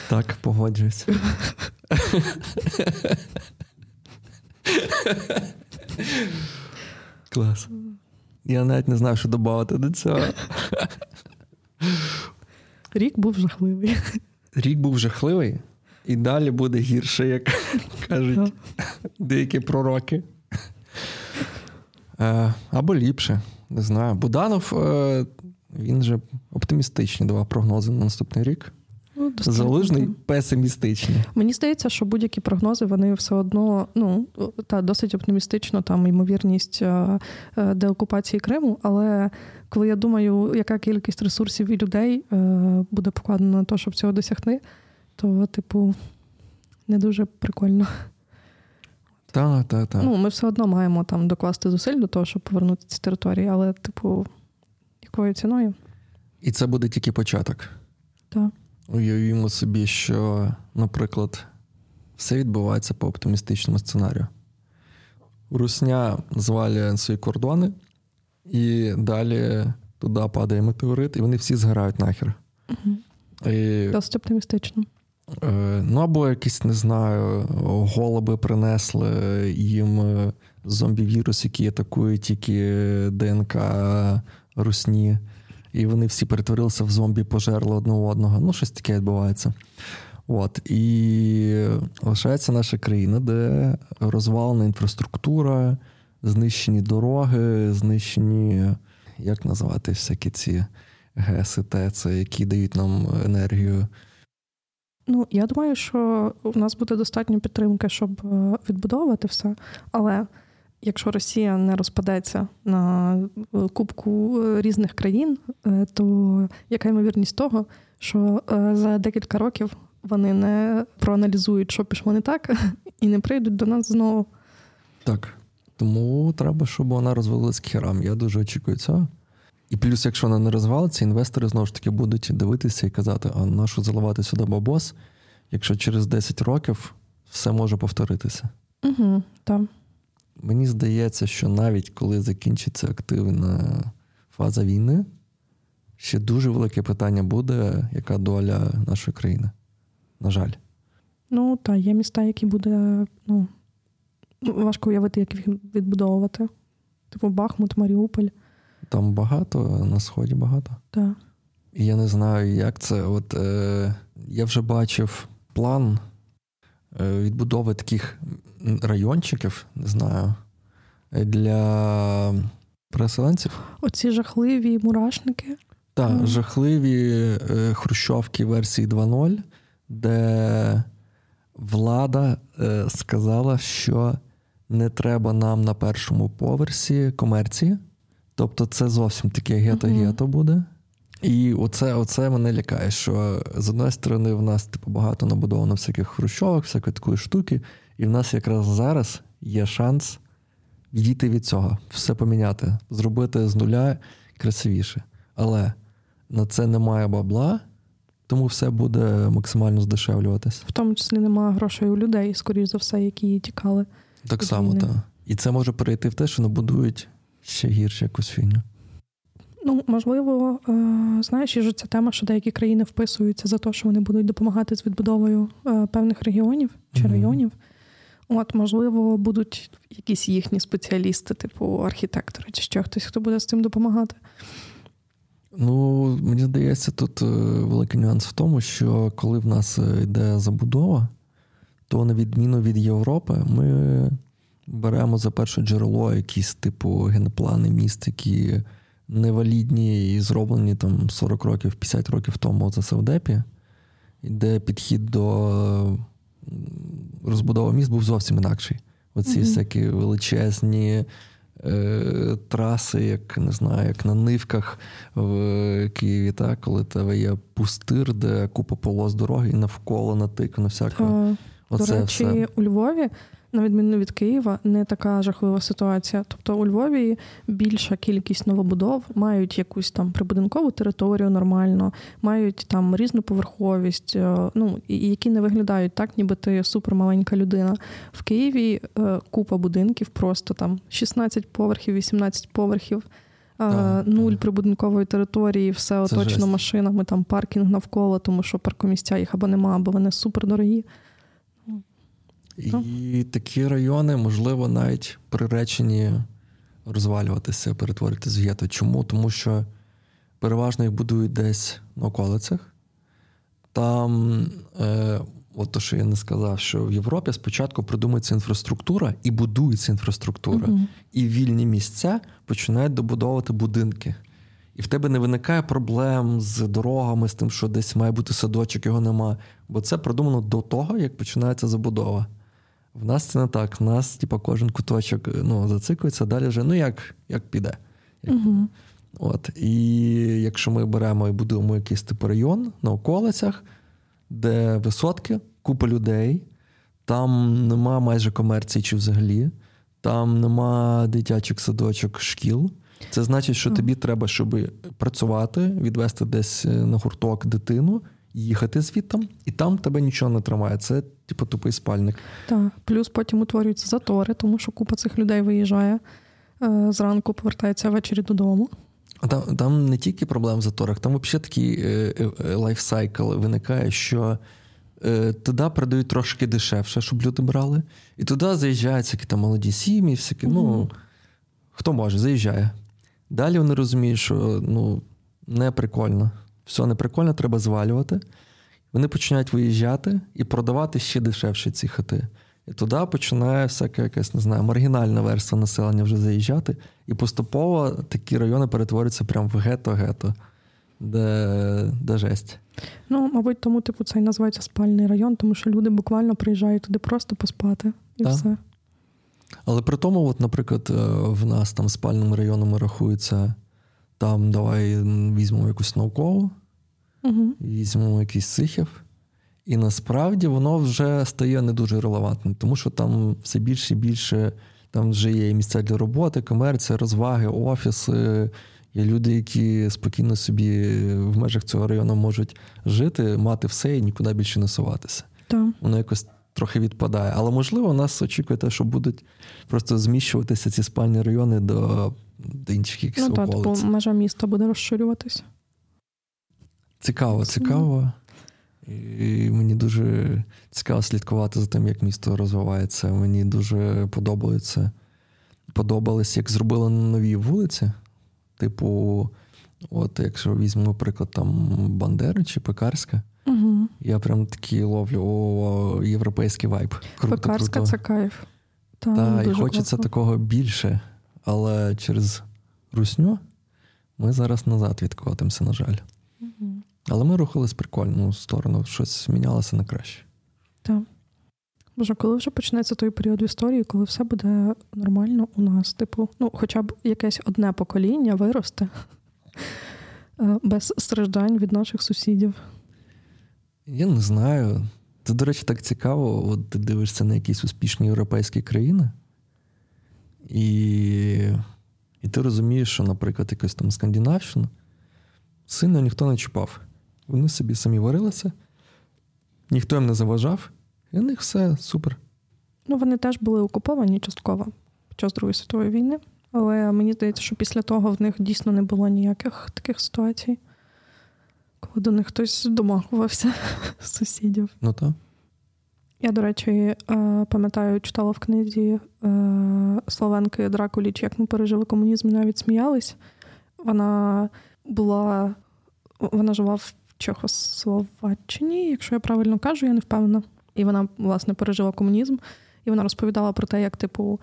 Так, погоджуюсь. Клас. Я навіть не знаю, що додати до цього. Рік був жахливий. Рік був жахливий, і далі буде гірше, як кажуть деякі пророки. Е, Або ліпше, не знаю. Буданов е, він же оптимістичний давав прогнози на наступний рік. Ну. Залужний песимістичний. Мені здається, що будь-які прогнози вони все одно ну та досить оптимістично, там ймовірність е, е, деокупації Криму. Але коли я думаю, яка кількість ресурсів і людей е, буде покладена на те, щоб цього досягти, то, типу, не дуже прикольно. Так, так, так. Ну, ми все одно маємо там докласти зусиль до того, щоб повернути ці території, але, типу, якою ціною? І це буде тільки початок. Так. Уявімо собі, що, наприклад, все відбувається по оптимістичному сценарію. Русня звалює свої кордони, і далі туди падає метеорит, і вони всі згорають нахер. Угу. І, Досить оптимістично. е, ну, або якісь, не знаю, голуби принесли їм е, зомбі-вірус, який атакує тільки ДНК русні. І вони всі перетворилися в зомбі, пожерли одне одного. Ну, щось таке відбувається. От. І лишається наша країна, де розвалена інфраструктура, знищені дороги, знищені, як називати всякі ці ГЕСи, ТЕЦи, які дають нам енергію. Ну, я думаю, що у нас буде достатньо підтримки, щоб е, відбудовувати все. Але якщо Росія не розпадеться на е, кубку е, різних країн, е, то яка ймовірність того, що за декілька років вони не проаналізують, що пішло не так, і не прийдуть до нас знову. Так. Тому треба, щоб вона розвалилась к херам. Я дуже очікую цього. І плюс, якщо вона не розвалиться, інвестори знову ж таки будуть дивитися і казати, а нащо заливати сюди бабос, якщо через 10 років все може повторитися. Угу, так. Мені здається, що навіть коли закінчиться активна фаза війни, ще дуже велике питання буде, яка доля нашої країни. На жаль. Ну, та є міста, які буде, ну, важко уявити, як їх відбудовувати. Типу Бахмут, Маріуполь. Там багато, на сході багато. Так. І я не знаю, як це. От е, я вже бачив план відбудови таких райончиків, не знаю, для переселенців. Оці жахливі мурашники. Так, Мгм. жахливі е, хрущовки версії 2.0, де влада е, сказала, що не треба нам на першому поверсі комерції. Тобто, це зовсім таке гето-гето буде. І оце, оце мене лякає, що з одної сторони в нас типу, багато набудовано всяких хрущовок, всякої такої штуки, і в нас якраз зараз є шанс відійти від цього, все поміняти, зробити з нуля красивіше. Але на це немає бабла, тому все буде максимально здешевлюватись. В тому числі немає грошей у людей, скоріш за все, які тікали. Так само, так. І це може перейти в те, що набудують ще гірше якусь фігню. Ну, можливо, е, знаєш, є ж ця тема, що деякі країни вписуються за те, що вони будуть допомагати з відбудовою е, певних регіонів чи Мгм. районів. От, можливо, будуть якісь їхні спеціалісти, типу архітектори, чи ще хтось, хто буде з цим допомагати. Ну, мені здається, тут е, великий нюанс в тому, що коли в нас йде забудова, то на відміну від Європи, ми беремо за перше джерело якісь типу генеплани міст, які невалідні і зроблені там 40 років, 50 років тому за Савдепі, де підхід до розбудови міст був зовсім інакший. Оці mm-hmm. всякі величезні е, траси, як не знаю, як на нивках в Києві, так, коли тебе є пустир, де купа полос дороги і навколо натикано всякого. До речі, все. у Львові на відміну від Києва, не така жахлива ситуація. Тобто у Львові більша кількість новобудов мають якусь там прибудинкову територію нормально, мають там різну поверховість, е, ну які не виглядають так, ніби ти супермаленька людина. В Києві е, купа будинків, просто там 16 поверхів, 18 поверхів. Так, Нуль так. прибудинкової території, все оточено машинами, там паркінг навколо, тому що паркомістя їх або нема, або вони супердорогі. І такі райони, можливо, навіть приречені розвалюватися, перетворитися в гетто. Чому? Тому що переважно їх будують десь на околицях. Там, е, от то, що я не сказав, що в Європі спочатку придумується інфраструктура і будується інфраструктура. uh І вільні місця починають добудовувати будинки. І в тебе не виникає проблем з дорогами, з тим, що десь має бути садочок, його нема. Бо це продумано до того, як починається забудова. В нас це не так. В нас, типу, кожен куточок ну, зациклюється, далі вже ну як як піде. Як угу. От. І якщо ми беремо і будуємо якийсь типу район на околицях, де висотки, купа людей, там нема майже комерції чи взагалі, там нема дитячих садочок, шкіл. Це значить, що тобі треба, щоб працювати, відвести десь е, на гурток дитину їхати звідти, і там тебе нічого не тримає. Це типу тупий спальник. Так, плюс потім утворюються затори, тому що купа цих людей виїжджає е, зранку, повертається ввечері додому. Там там не тільки проблем в заторах, там взагалі такий лайфсайкл виникає, що е, туди продають трошки дешевше, щоб люди брали. І туди заїжджають всякі там молоді сім'ї, всякі, ну хто може, заїжджає. Далі вони розуміють, що ну, не прикольно все не прикольно, треба звалювати. Вони починають виїжджати і продавати ще дешевше ці хати. І туди починає всяка якась, не знаю, маргінальна версія населення вже заїжджати. І поступово такі райони перетворюються прямо в гето-гето, де де жесть. Ну, мабуть, тому, типу, це і називається спальний район, тому що люди буквально приїжджають туди просто поспати і так. все. Але при тому, от, наприклад, е, в нас там спальним районом рахується там давай візьмемо якусь наукову, угу. візьмемо якийсь сихів. І насправді воно вже стає не дуже релевантним, тому що там все більше і більше там вже є місця для роботи, комерція, розваги, офіси. Є люди, які спокійно собі в межах цього району можуть жити, мати все і нікуди більше не суватися. Так. Воно якось трохи відпадає. Але можливо, нас очікує те, що будуть просто зміщуватися ці спальні райони до до інших якихось Ну, так, типу, межа міста буде розширюватися. Цікаво, цікаво. І Мені дуже цікаво слідкувати за тим, як місто розвивається. Мені дуже подобається. Подобалось, як зробили нові вулиці. Типу, от якщо візьмемо, приклад, там Бандери чи Пекарська, угу. я прям такий ловлю о, європейський вайб. Круто, Пекарська круто. це кайф. Так, та, і хочеться класно. такого більше. Але через русню ми зараз назад відкотимося, на жаль. Угу. Але ми рухались прикольну сторону, щось змінялося на краще. Так. Боже, коли вже почнеться той період в історії, коли все буде нормально у нас, типу, ну, хоча б якесь одне покоління виросте е, без страждань від наших сусідів. Я не знаю. Це, до речі, так цікаво. От ти дивишся на якісь успішні європейські країни, і і ти розумієш, що, наприклад, якась там Скандинавщина сильно ніхто не чіпав. Вони собі самі варилися, ніхто їм не заважав, і у них все супер. Ну, вони теж були окуповані частково під час Другої світової війни, але мені здається, що після того в них дійсно не було ніяких таких ситуацій, коли до них хтось домахувався з сусідів. Ну так. Я, до речі, е, пам'ятаю, читала в книзі е, Словенки Дракуліч, як ми пережили комунізм, навіть сміялись. Вона була, вона жила в Чехословаччині, якщо я правильно кажу, я не впевнена. І вона, власне, пережила комунізм. І вона розповідала про те, як, типу,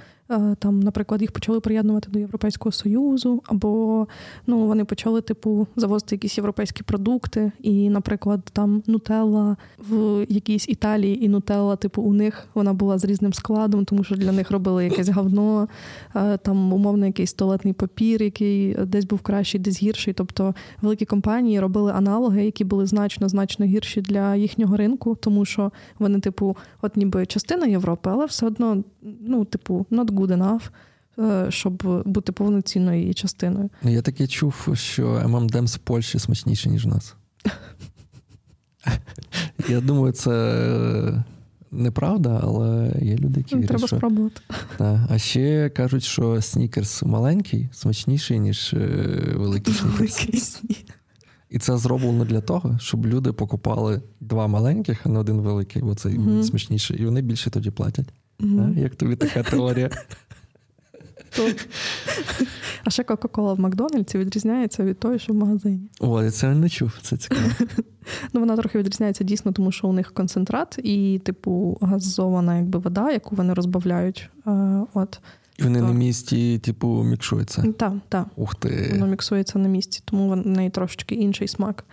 там, наприклад, їх почали приєднувати до Європейського Союзу, або ну, вони почали, типу, завозити якісь європейські продукти. І, наприклад, там нутелла в якійсь Італії, і нутелла, типу, у них вона була з різним складом, тому що для них робили якесь говно, е, там умовно якийсь туалетний папір, який десь був кращий, десь гірший. Тобто великі компанії робили аналоги, які були значно значно гірші для їхнього ринку, тому що вони, типу, от ніби частина Європи, але все одно, ну, типу, not good enough, е, щоб бути повноцінною її частиною. Ну, я таке чув, що ММДМ з Польщі смачніше, ніж у нас. Я думаю, це неправда, але є люди, які. Ну, Треба що... спробувати. Так. А ще кажуть, що снікерс маленький, смачніший, ніж е, великий снікерс. І це зроблено для того, щоб люди покупали два маленьких, а не один великий, бо це mm-hmm. смачніше, і вони більше тоді платять. Mm-hmm. А? Як тобі така теорія? А ще Кока-Кола в Макдональдсі відрізняється від того, що в магазині. О, я це не чув, це цікаво. Ну, вона трохи відрізняється дійсно, тому що у них концентрат і, типу, газована якби вода, яку вони розбавляють. От. І вони на місці, типу, мікшуються? Так, так. Ух ти. Воно міксується на місці, тому в неї трошечки інший смак.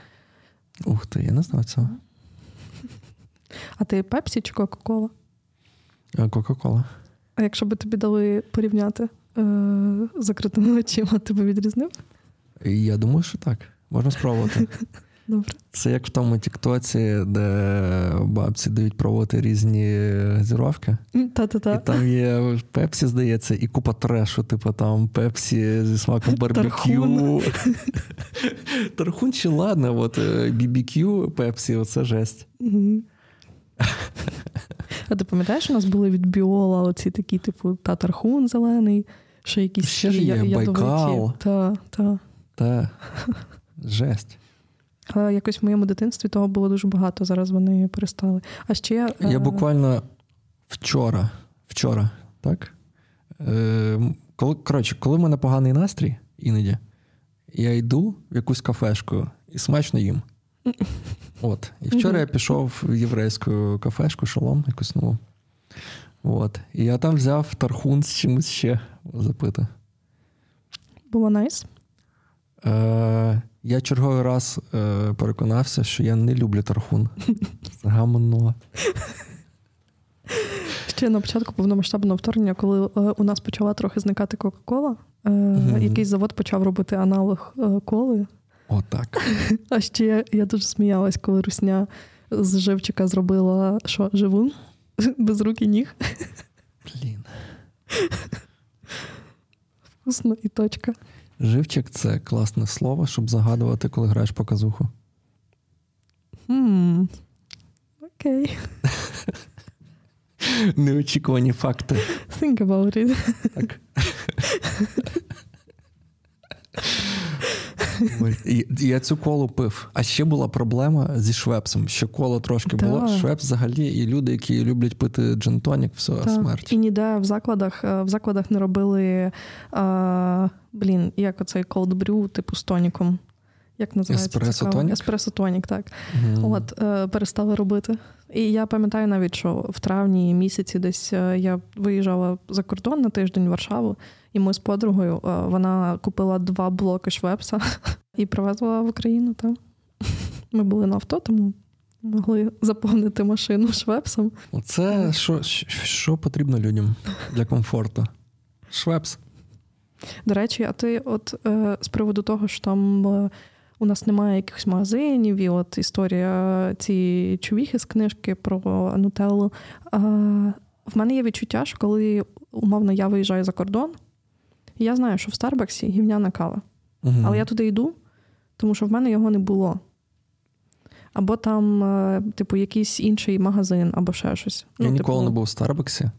Ух ти, я не знав цього. А ти пепсі чи Кока-Кола? Кока-Кола. А якщо би тобі дали порівняти е- закритими очима, ти би відрізнив? Я думаю, що так. Можна спробувати. Добре. Це як в тому Тіктоці, де бабці дають пробувати різні газіровки. Та-та-та. І там є пепсі, здається, і купа трешу, типу там пепсі зі смаком барбекю. Тархун чи ладно, от BBQ, пепсі, оце жесть. А ти пам'ятаєш, у нас були від біола оці такі, типу, татархун зелений, ще якісь Ще ж є Байкал. Та, та. Та. Жесть. Але якось в моєму дитинстві того було дуже багато. Зараз вони перестали. А ще я буквально вчора, вчора, так? Е, коли, Коротше, коли в мене поганий настрій, іноді, я йду в якусь кафешку і смачно їм. От. І вчора я пішов в єврейську кафешку, шалом, якусь нову. От. І я там взяв тархун з чимось ще запити. Було найс? Е, Я черговий раз е, переконався, що я не люблю тархун. Гамно. Ще на початку повномасштабного вторгнення, коли е, у нас почала трохи зникати Кока-Кола, е, mm-hmm. якийсь завод почав робити аналог е, коли. Отак. А ще я дуже сміялась, коли Русня з живчика зробила що, живун без рук і ніг. Блін. Вкусно і точка. Живчик це класне слово, щоб загадувати, коли граєш показуху. Хм. Окей. Неочікувані факти. Think about it. Так. Я цю колу пив. А ще була проблема зі швепсом. Ще коло трошки да. було. Швепс взагалі, і люди, які люблять пити джентонік, все, да. смерть. І ніде в закладах е, в закладах не робили а, блін, як оцей brew, типу з тоніком. Як називається? Еспресо тонік? Еспресо тонік, так. Mm. От, е, перестали робити. І я пам'ятаю навіть, що в травні місяці десь е, я виїжджала за кордон на тиждень в Варшаву, і ми з подругою е, вона купила два блоки швепса і привезла в Україну. Там. Ми були на авто, тому могли заповнити машину швепсом. Оце що, що потрібно людям для комфорту? Швепс. До речі, а ти, от е, з приводу того, що там. У нас немає якихось магазинів, і от історія цієї чувіхи з книжки про нутеллу. А, В мене є відчуття, що коли умовно я виїжджаю за кордон, я знаю, що в Старбаксі гівняна кава. Угу. Але я туди йду, тому що в мене його не було. Або там, е, типу, якийсь інший магазин, або ще щось. Я ну, ніколи типу... не був в Старбаксі.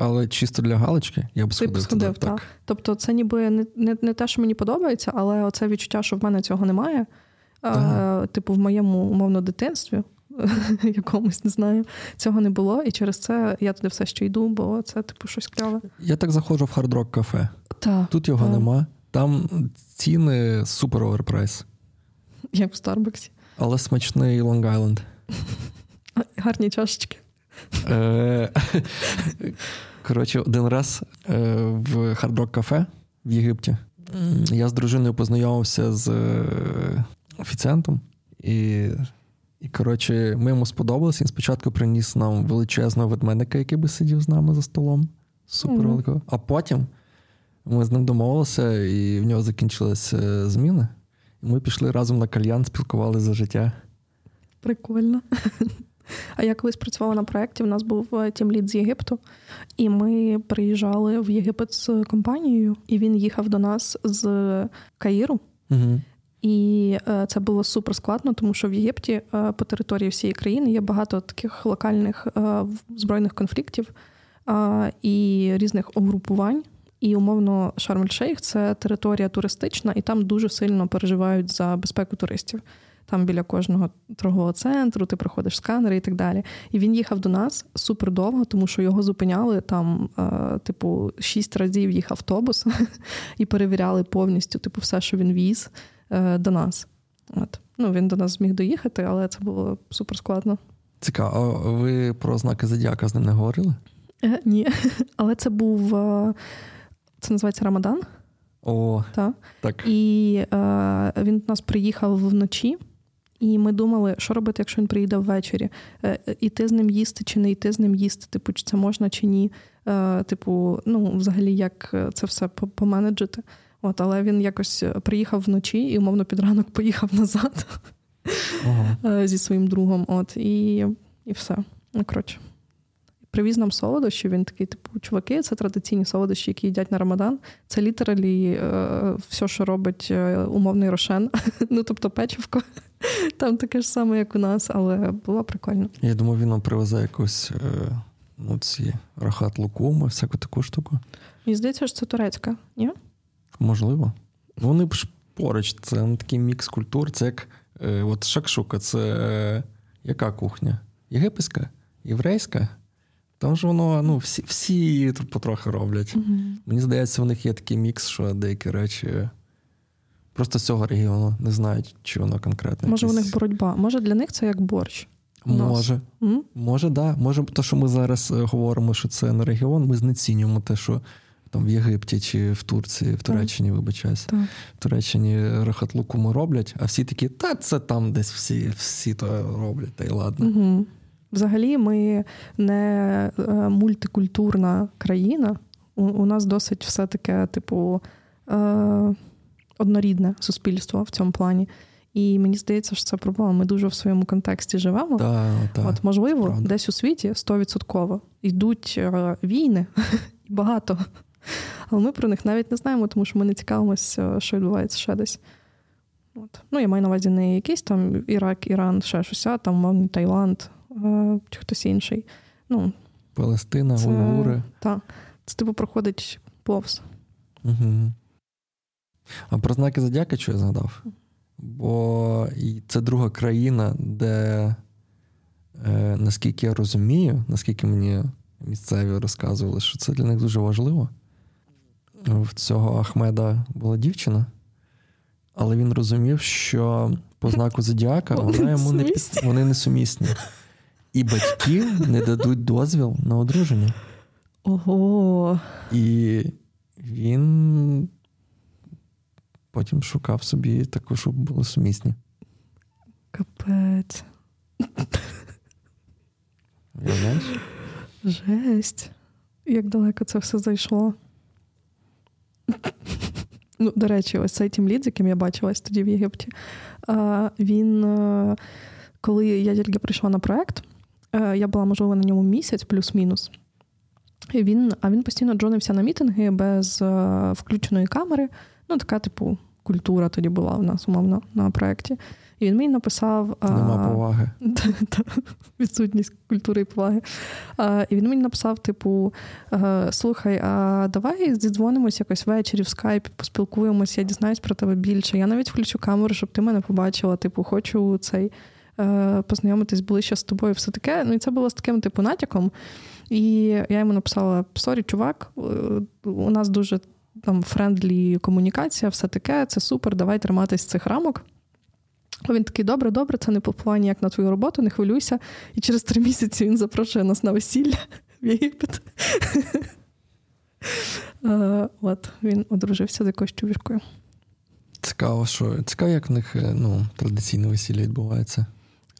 Але чисто для галочки я б сходив. Ти б сходив, туди, так. Тобто, це ніби не, не не, те, що мені подобається, але оце відчуття, що в мене цього немає. А, Типу, в моєму умовно дитинстві, якомусь не знаю, цього не було. І через це я туди все ще йду, бо це, типу, щось кльове. Я так заходжу в Hard Rock Cafe. Та, Тут його та. нема. Там ціни супер overprice. Як в Старбаксі. Але смачний Лонг-Айленд. Гарні чашечки. Е, коротше, один раз е, в Hard Rock Cafe в Єгипті я з дружиною познайомився з офіціантом, і, і коротше, ми йому сподобалися. Він спочатку приніс нам величезного ведмедика, який би сидів з нами за столом. Супер великого. А потім ми з ним домовилися, і в нього закінчилися зміни. І ми пішли разом на кальян, спілкувалися за життя. Прикольно. А я колись працювала на проєкті, у нас був е, тімлід з Єгипту, і ми приїжджали в Єгипет з компанією, і він їхав до нас з Каїру. Угу. І е, це було супер складно, тому що в Єгипті е, по території всієї країни є багато таких локальних збройних конфліктів і різних угрупувань. І умовно Шарм-Ель-Шейх – це територія туристична, і там дуже сильно переживають за безпеку туристів там біля кожного торгового центру, ти проходиш сканери і так далі. І він їхав до нас супер довго, тому що його зупиняли там, е, типу, шість разів їх автобус і перевіряли повністю, типу, все, що він віз е, до нас. От. Ну, Він до нас зміг доїхати, але це було супер складно. Цікаво, а ви про знаки Зодіака з ним не говорили? Е, Ні. Але це був е, це називається Рамадан. О, так. так. І е, він до нас приїхав вночі. І ми думали, що робити, якщо він приїде ввечері, е, е, іти з ним їсти чи не йти з ним їсти, типу, чи це можна чи ні. Е, типу, ну, взагалі, як це все поменеджити. От, але він якось приїхав вночі і, умовно, під ранок поїхав назад ага. зі своїм другом. От, і і все. Ну, коротше. Привіз нам солодощі. Він такий, типу, чуваки, це традиційні солодощі, які їдять на Рамадан. Це літералі все, що робить умовний рошен, ну тобто печивко. Там таке ж саме, як у нас, але було прикольно. Я думаю, він нам привезе якусь е, ну, ці рахат лукуми, всяку таку штуку. Мені здається, що це турецька, ні? Можливо. Вони ж поруч, це ну, такий мікс культур. Це як е, от шакшука, це е, яка кухня? Єгипетська? Єврейська? Там ж воно, ну, всі всі потрохи роблять. Угу. Мені здається, у них є такий мікс, що деякі речі Просто з цього регіону не знають, чи воно конкретно. Може, якісь... у них боротьба. Може, для них це як борщ. Може, mm? може, да. Може, те, що ми зараз е, говоримо, що це не регіон, ми знецінюємо те, що там в Єгипті чи в Турції, в Туреччині, так. вибачаюсь, так. в Туреччині рахатлуку ми роблять, а всі такі, та це там десь всі всі то роблять, та й ладно. Угу. Взагалі, ми не е, мультикультурна країна. У, у нас досить все таке, типу. Е, однорідне суспільство в цьому плані. І мені здається, що це проблема. Ми дуже в своєму контексті живемо. Да, да, От, можливо, правда. десь у світі стовідсотково йдуть е, війни багато. Але ми про них навіть не знаємо, тому що ми не цікавимося, що відбувається ще десь. От. Ну, я маю на увазі не якийсь там Ірак, Іран, ще щось, а там, мовний Таїланд е, чи хтось інший. Ну, Палестина, це, Уйгури. Так. Це типу проходить повз. Угу. А про знаки Зодіака що я згадав? Бо це друга країна, де, е, наскільки я розумію, наскільки мені місцеві розказували, що це для них дуже важливо. В цього Ахмеда була дівчина, але він розумів, що по знаку Зодіака вона йому не під... вони несумісні. І батьки не дадуть дозвіл на одруження. Ого. І він Потім шукав собі таку, щоб були сумісні. Капець. Знаєш? Жесть. Як далеко це все зайшло. Ну, До речі, ось цей тімлід, з яким я бачилась тоді в Єгипті. Він, коли я тільки прийшла на проект, я була, можливо, на ньому місяць, плюс-мінус. Він, А він постійно джонився на мітинги без включеної камери. Ну, така, типу, культура тоді була у нас, умовно, на проєкті. І він мені написав. Нема поваги. Відсутність культури і поваги. І він мені написав: типу: слухай, а давай зідзвонимось якось ввечері в скайпі, поспілкуємося, я дізнаюсь про тебе більше. Я навіть включу камеру, щоб ти мене побачила. Типу, хочу цей познайомитись ближче з тобою. Все таке. Ну і це було з таким типу натяком. І я йому написала: sorry, чувак, е, у нас дуже там friendly комунікація, все таке, це супер, давай триматись цих рамок. Він такий, добре, добре, це не повпливає ніяк на твою роботу, не хвилюйся. І через три місяці він запрошує нас на весілля в Єгипет. Е, от, він одружився з якоюсь чувішкою. Цікаво, що цікаво, як в них е, ну, традиційне весілля відбувається.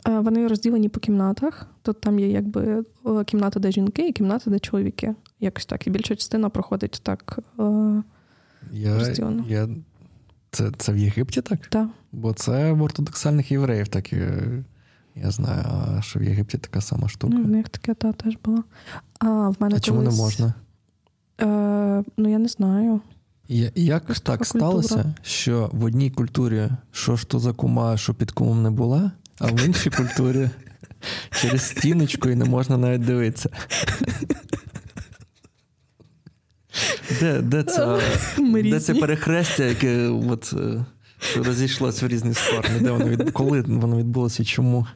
Е, вони розділені по кімнатах. Тут там є якби кімната, де жінки, і кімната, де чоловіки. Якось так. І більша частина проходить так. Я, я... Це це в Єгипті так? Так. Бо це в ортодоксальних євреїв, так я знаю, що в Єгипті така сама штука. Ну, в них таке та теж було. А в мене а чому колись... не можна? Е, Ну, я не знаю. І, як ж так сталося, що в одній культурі що ж то за кума, що під кумом не була, а в іншій культурі через стіночку і не можна навіть дивитися. Де де, це де це перехрестя, яке от, е, розійшлося в різні сторони? Де воно від... Коли воно відбулося і чому?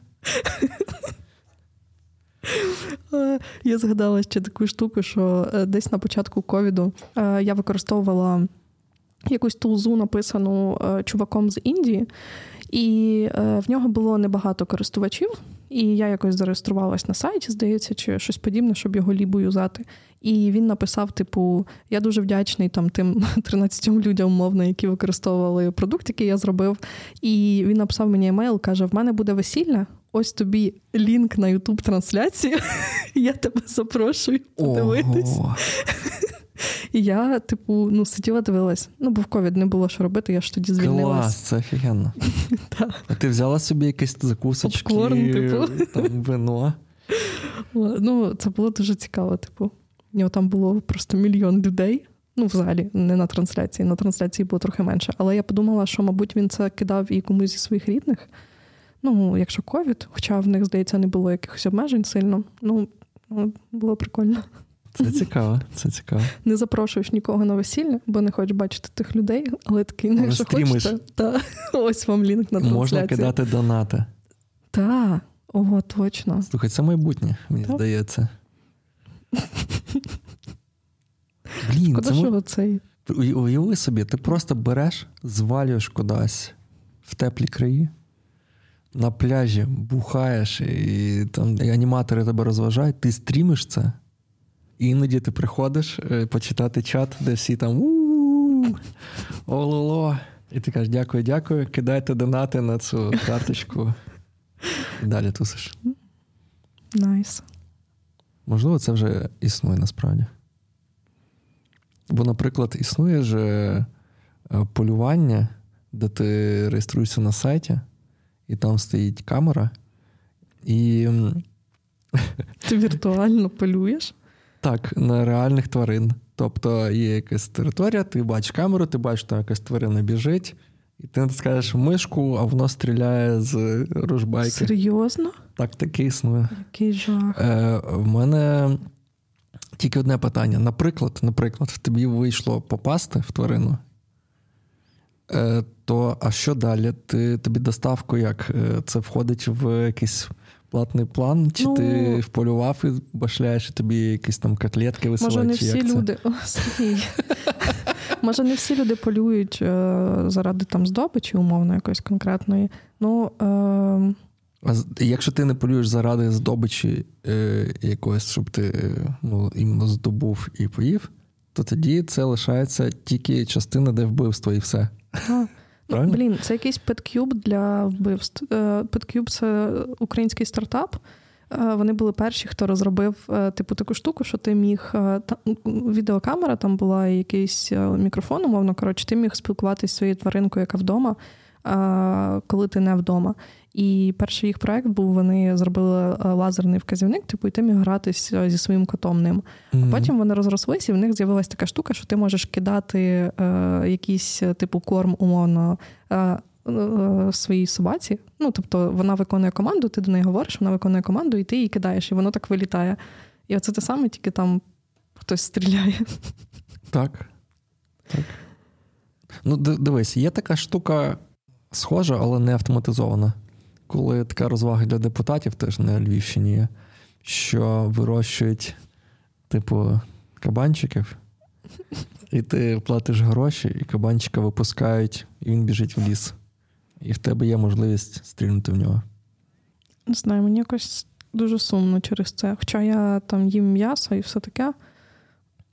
Я згадала ще таку штуку, що е, десь на початку ковіду е, я використовувала якусь тулзу, написану чуваком з Індії, і в нього було небагато користувачів. І я якось зареєструвалась на сайті, здається, чи щось подібне, щоб його лібу юзати. І він написав: типу, я дуже вдячний там тим 13 людям, умовно, які використовували продукт, який я зробив. І він написав мені емейл, каже: в мене буде весілля. Ось тобі лінк на Ютуб трансляцію. Я тебе запрошую подивитись. І я, типу, ну, сиділа, дивилась. Ну, бо в ковід не було що робити, я ж тоді звільнилась. Клас, це офігенно. А ти взяла собі якісь закусочки, Попкорн, типу. там вино. Ну, це було дуже цікаво, типу. У нього там було просто мільйон людей. Ну, в залі, не на трансляції. На трансляції було трохи менше. Але я подумала, що, мабуть, він це кидав і комусь зі своїх рідних. Ну, якщо ковід, хоча в них, здається, не було якихось обмежень сильно. Ну, ну було прикольно. Це цікаво, це цікаво. Не запрошуєш нікого на весілля, бо не хочеш бачити тих людей, але такий, ну, якщо хочете, та ось вам лінк на трансляцію. Можна кидати донати. Так, ого, точно. Слухай, це майбутнє, мені так. здається. Блін, Куди це... цей? Уяви собі, ти просто береш, звалюєш кудись в теплі краї, на пляжі бухаєш, і там і аніматори тебе розважають, ти стрімиш це. Іноді ти приходиш е, почитати чат, де всі там ололо. І ти кажеш, дякую, дякую, кидайте донати на цю карточку. І далі тусиш. Найс. Nice. Можливо, це вже існує насправді. Бо, наприклад, існує ж е, полювання, де ти реєструєшся на сайті, і там стоїть камера, і. Ти віртуально полюєш? Так, на реальних тварин. Тобто є якась територія, ти бачиш камеру, ти бачиш, там якась тварина біжить, і ти натискаєш мишку, а воно стріляє з ружбайки. Серйозно? Так, таке існує. Який жах. Е, В мене тільки одне питання. Наприклад, наприклад, тобі вийшло попасти в тварину, е, то а що далі? Ти, Тобі доставку як? Е, це входить в якийсь платний план, чи ну, ти вполював і башляєш, і тобі якісь там котлетки висилають? Може, не всі люди. О, Може, не всі люди полюють е, заради там здобичі, умовно, якоїсь конкретної. Ну, е... А якщо ти не полюєш заради здобичі е, якоїсь, щоб ти ну, іменно здобув і поїв, то тоді це лишається тільки частина, де вбивство, і все. А. Ну, Блін, це якийсь петкюб для вбивств. Петкюб – це український стартап. Е, вони були перші, хто розробив е, типу таку штуку, що ти міг е, та, відеокамера, там була і якийсь мікрофон, умовно коротше, ти міг спілкуватися зі своєю тваринкою, яка вдома, коли ти не вдома. І перший їх проект був: вони зробили лазерний вказівник, типу, і ти міг гратися зі своїм котом ним. Mm-hmm. А потім вони розрослися, і в них з'явилася така штука, що ти можеш кидати е, якийсь типу корм, умовно. Е, Своїй собаці, ну тобто вона виконує команду, ти до неї говориш, вона виконує команду, і ти її кидаєш, і воно так вилітає. І оце те саме, тільки там хтось стріляє. Так. так. Ну, дивись, є така штука схожа, але не автоматизована коли така розвага для депутатів, теж на Львівщині є, що вирощують, типу, кабанчиків, і ти платиш гроші, і кабанчика випускають, і він біжить в ліс. і в тебе є можливість стрільнути в нього. Не знаю, мені якось дуже сумно через це. Хоча я там їм м'ясо і все таке,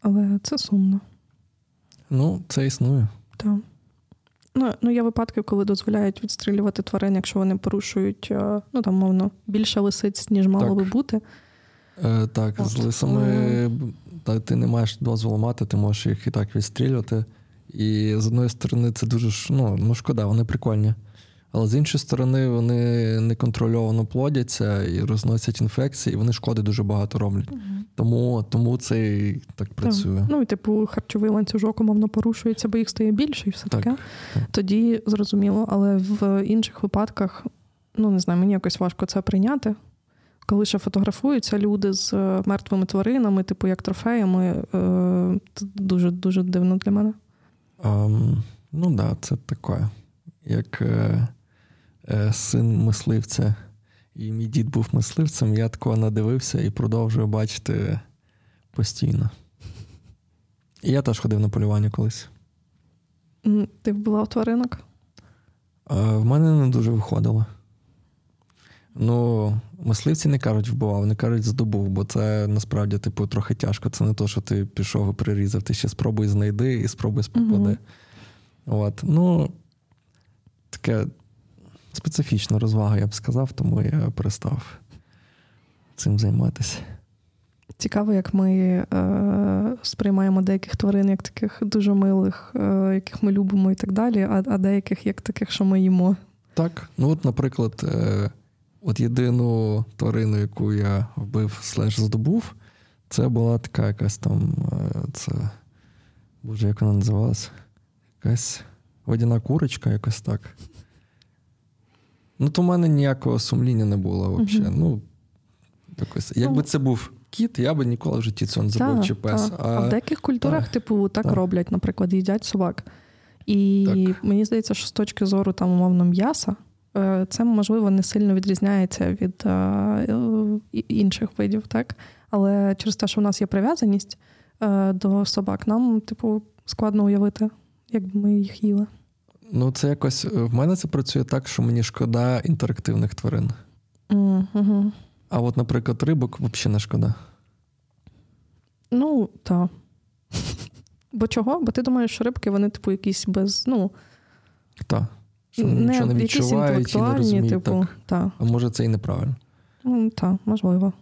але це сумно. Ну, це існує. Так. Ну, ну, є випадки, коли дозволяють відстрілювати тварин, якщо вони порушують, е, ну там, мовно, більше лисиць, ніж мало Так. би бути. Е, так, От. з лисами та, ти не маєш дозволу мати, ти можеш їх і так відстрілювати. І з одної сторони, це дуже ну, ну шкода, вони прикольні. Але з іншої сторони, вони неконтрольовано плодяться і розносять інфекції, і вони шкоди дуже багато роблять. Тому, тому це і так працює. Ну, і типу, харчовий ланцюжок умовно порушується, бо їх стає більше і все Так, таке. так. Тоді зрозуміло, але в інших випадках, ну не знаю, мені якось важко це прийняти. Коли ще фотографуються люди з е, мертвими тваринами, типу як трофеями, е, це дуже дуже дивно для мене. Ем, ну так, да, це таке. Як е, син мисливця, і мій дід був мисливцем, я такого надивився і продовжую бачити постійно. І я теж ходив на полювання колись. Ти вбивав тваринок? Е, в мене не дуже виходило. Ну, мисливці не кажуть вбивав, вони кажуть здобув, бо це насправді типу, трохи тяжко. Це не то, що ти пішов і прирізав, ти ще спробуй знайди і спробуй попади. От. Ну, таке специфічна розвага, я б сказав, тому я перестав цим займатися. Цікаво, як ми е, сприймаємо деяких тварин як таких дуже милих, е, яких ми любимо і так далі, а, а деяких як таких, що ми їмо. Так, ну от, наприклад, е, от єдину тварину, яку я вбив слеш здобув, це була така якась там. Е, це, Боже, як вона називалась? Якась водяна курочка, якось так. Ну, то в мене ніякого сумління не було взагалі. Ну, якось. Якби Ну. це був кіт, я би ніколи в житті цього не зробив Та, чи пес. та. А в деяких культурах, так, типу, так так. роблять, наприклад, їдять собак. І Так. мені здається, що з точки зору там умовно м'яса, е, це можливо не сильно відрізняється від е, інших видів, так? Але через те, що в нас є прив'язаність е, до собак, нам, типу, складно уявити, як би ми їх їли. Ну, це якось. В мене це працює так, що мені шкода інтерактивних тварин. Угу. А от, наприклад, рибок взагалі не шкода. Ну, так. Бо чого? Бо ти думаєш, що рибки, вони, типу, якісь без, ну, Так. Що вони нічого не відчувають і не розуміють. типу, Так. так. А може, це і неправильно. Ну, так, можливо.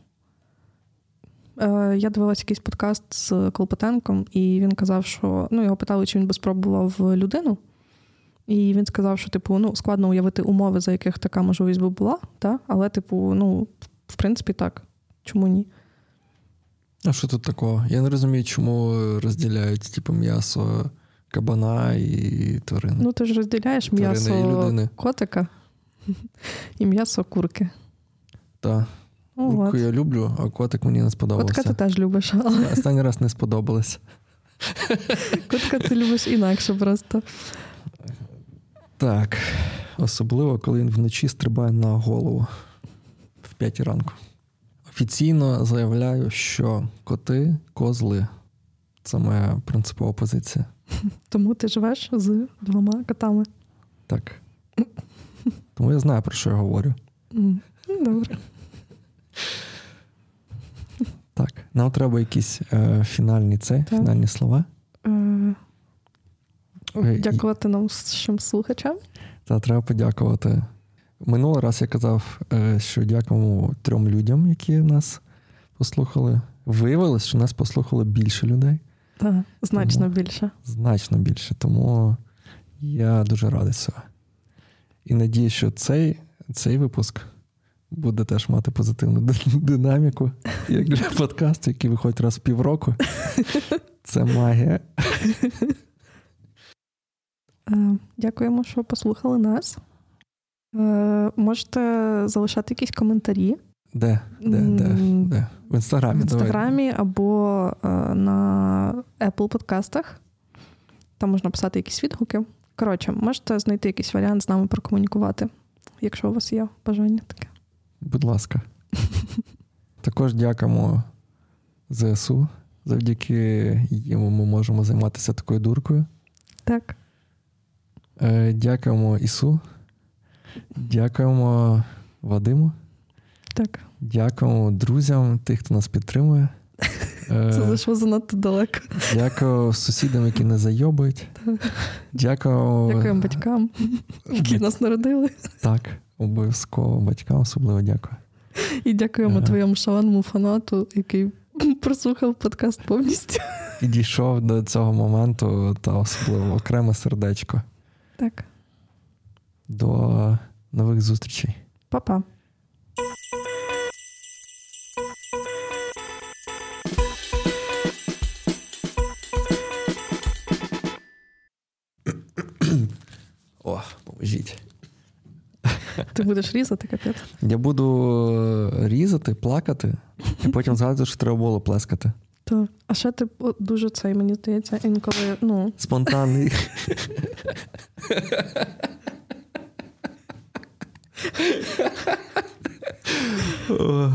Е, я дивилася якийсь подкаст з Колпотенком, і він казав, що ну, його питали, чи він би спробував людину. І він сказав, що, типу, ну, складно уявити умови, за яких така можливість би була, та? але, типу, ну, в принципі, так. Чому ні? А що тут такого? Я не розумію, чому розділяють типу, м'ясо кабана і тварини. Ну, ти ж розділяєш Тварини м'ясо і котика і м'ясо курки. Та Ну, курку от. я люблю, а котик мені не сподобався. Котика ти теж любиш, але Останній раз не сподобалось. котика ти любиш інакше просто. Так. Особливо, коли він вночі стрибає на голову в п'ятій ранку. Офіційно заявляю, що коти козли. Це моя принципова позиція. Тому ти живеш з двома котами. Так. Тому я знаю, про що я говорю. Добре. Так. Нам треба якісь е, фінальні це, Так. фінальні слова. Дякувати нам всім слухачам. Та треба подякувати. Минулий раз я казав, е, що дякуємо трьом людям, які нас послухали. Виявилось, що нас послухало більше людей, Так, значно Тому- більше. значно більше. Тому я дуже радий цього. І надію, що цей, цей випуск буде теж мати позитивну динаміку, як для подкасту, який виходить раз в півроку. Це магія. Е, Дякуємо, що послухали нас. Е, Можете залишати якісь коментарі Де? Де? Де? Де? В інстаграмі. в давай. інстаграмі або е, на Apple подкастах. Там можна писати якісь відгуки. Коротше, можете знайти якийсь варіант з нами прокомунікувати, якщо у вас є бажання таке. Будь ласка. Також дякуємо ЗСУ. Завдяки їм ми можемо займатися такою дуркою. Так. Е, Дякуємо ІСУ Дякуємо Вадиму. Так. Дякуємо друзям, тих, хто нас підтримує. Це Е, зайшло занадто далеко. Дякую сусідам, які не зайобують. Дякую. Дякуємо батькам, які нас народили. Так, обов'язково батькам особливо дякую. І дякуємо твоєму шаленому фанату, який прослухав подкаст повністю. І дійшов до цього моменту та особливо окреме сердечко. Так, До нових зустрічей. па-па. О, поможіть. Ти будеш різати капець. Я буду різати, плакати, і потім згадувати, що треба було плескати. То. А ще ти дуже цей, мені здається, інколи, ну, Спонтанний. О.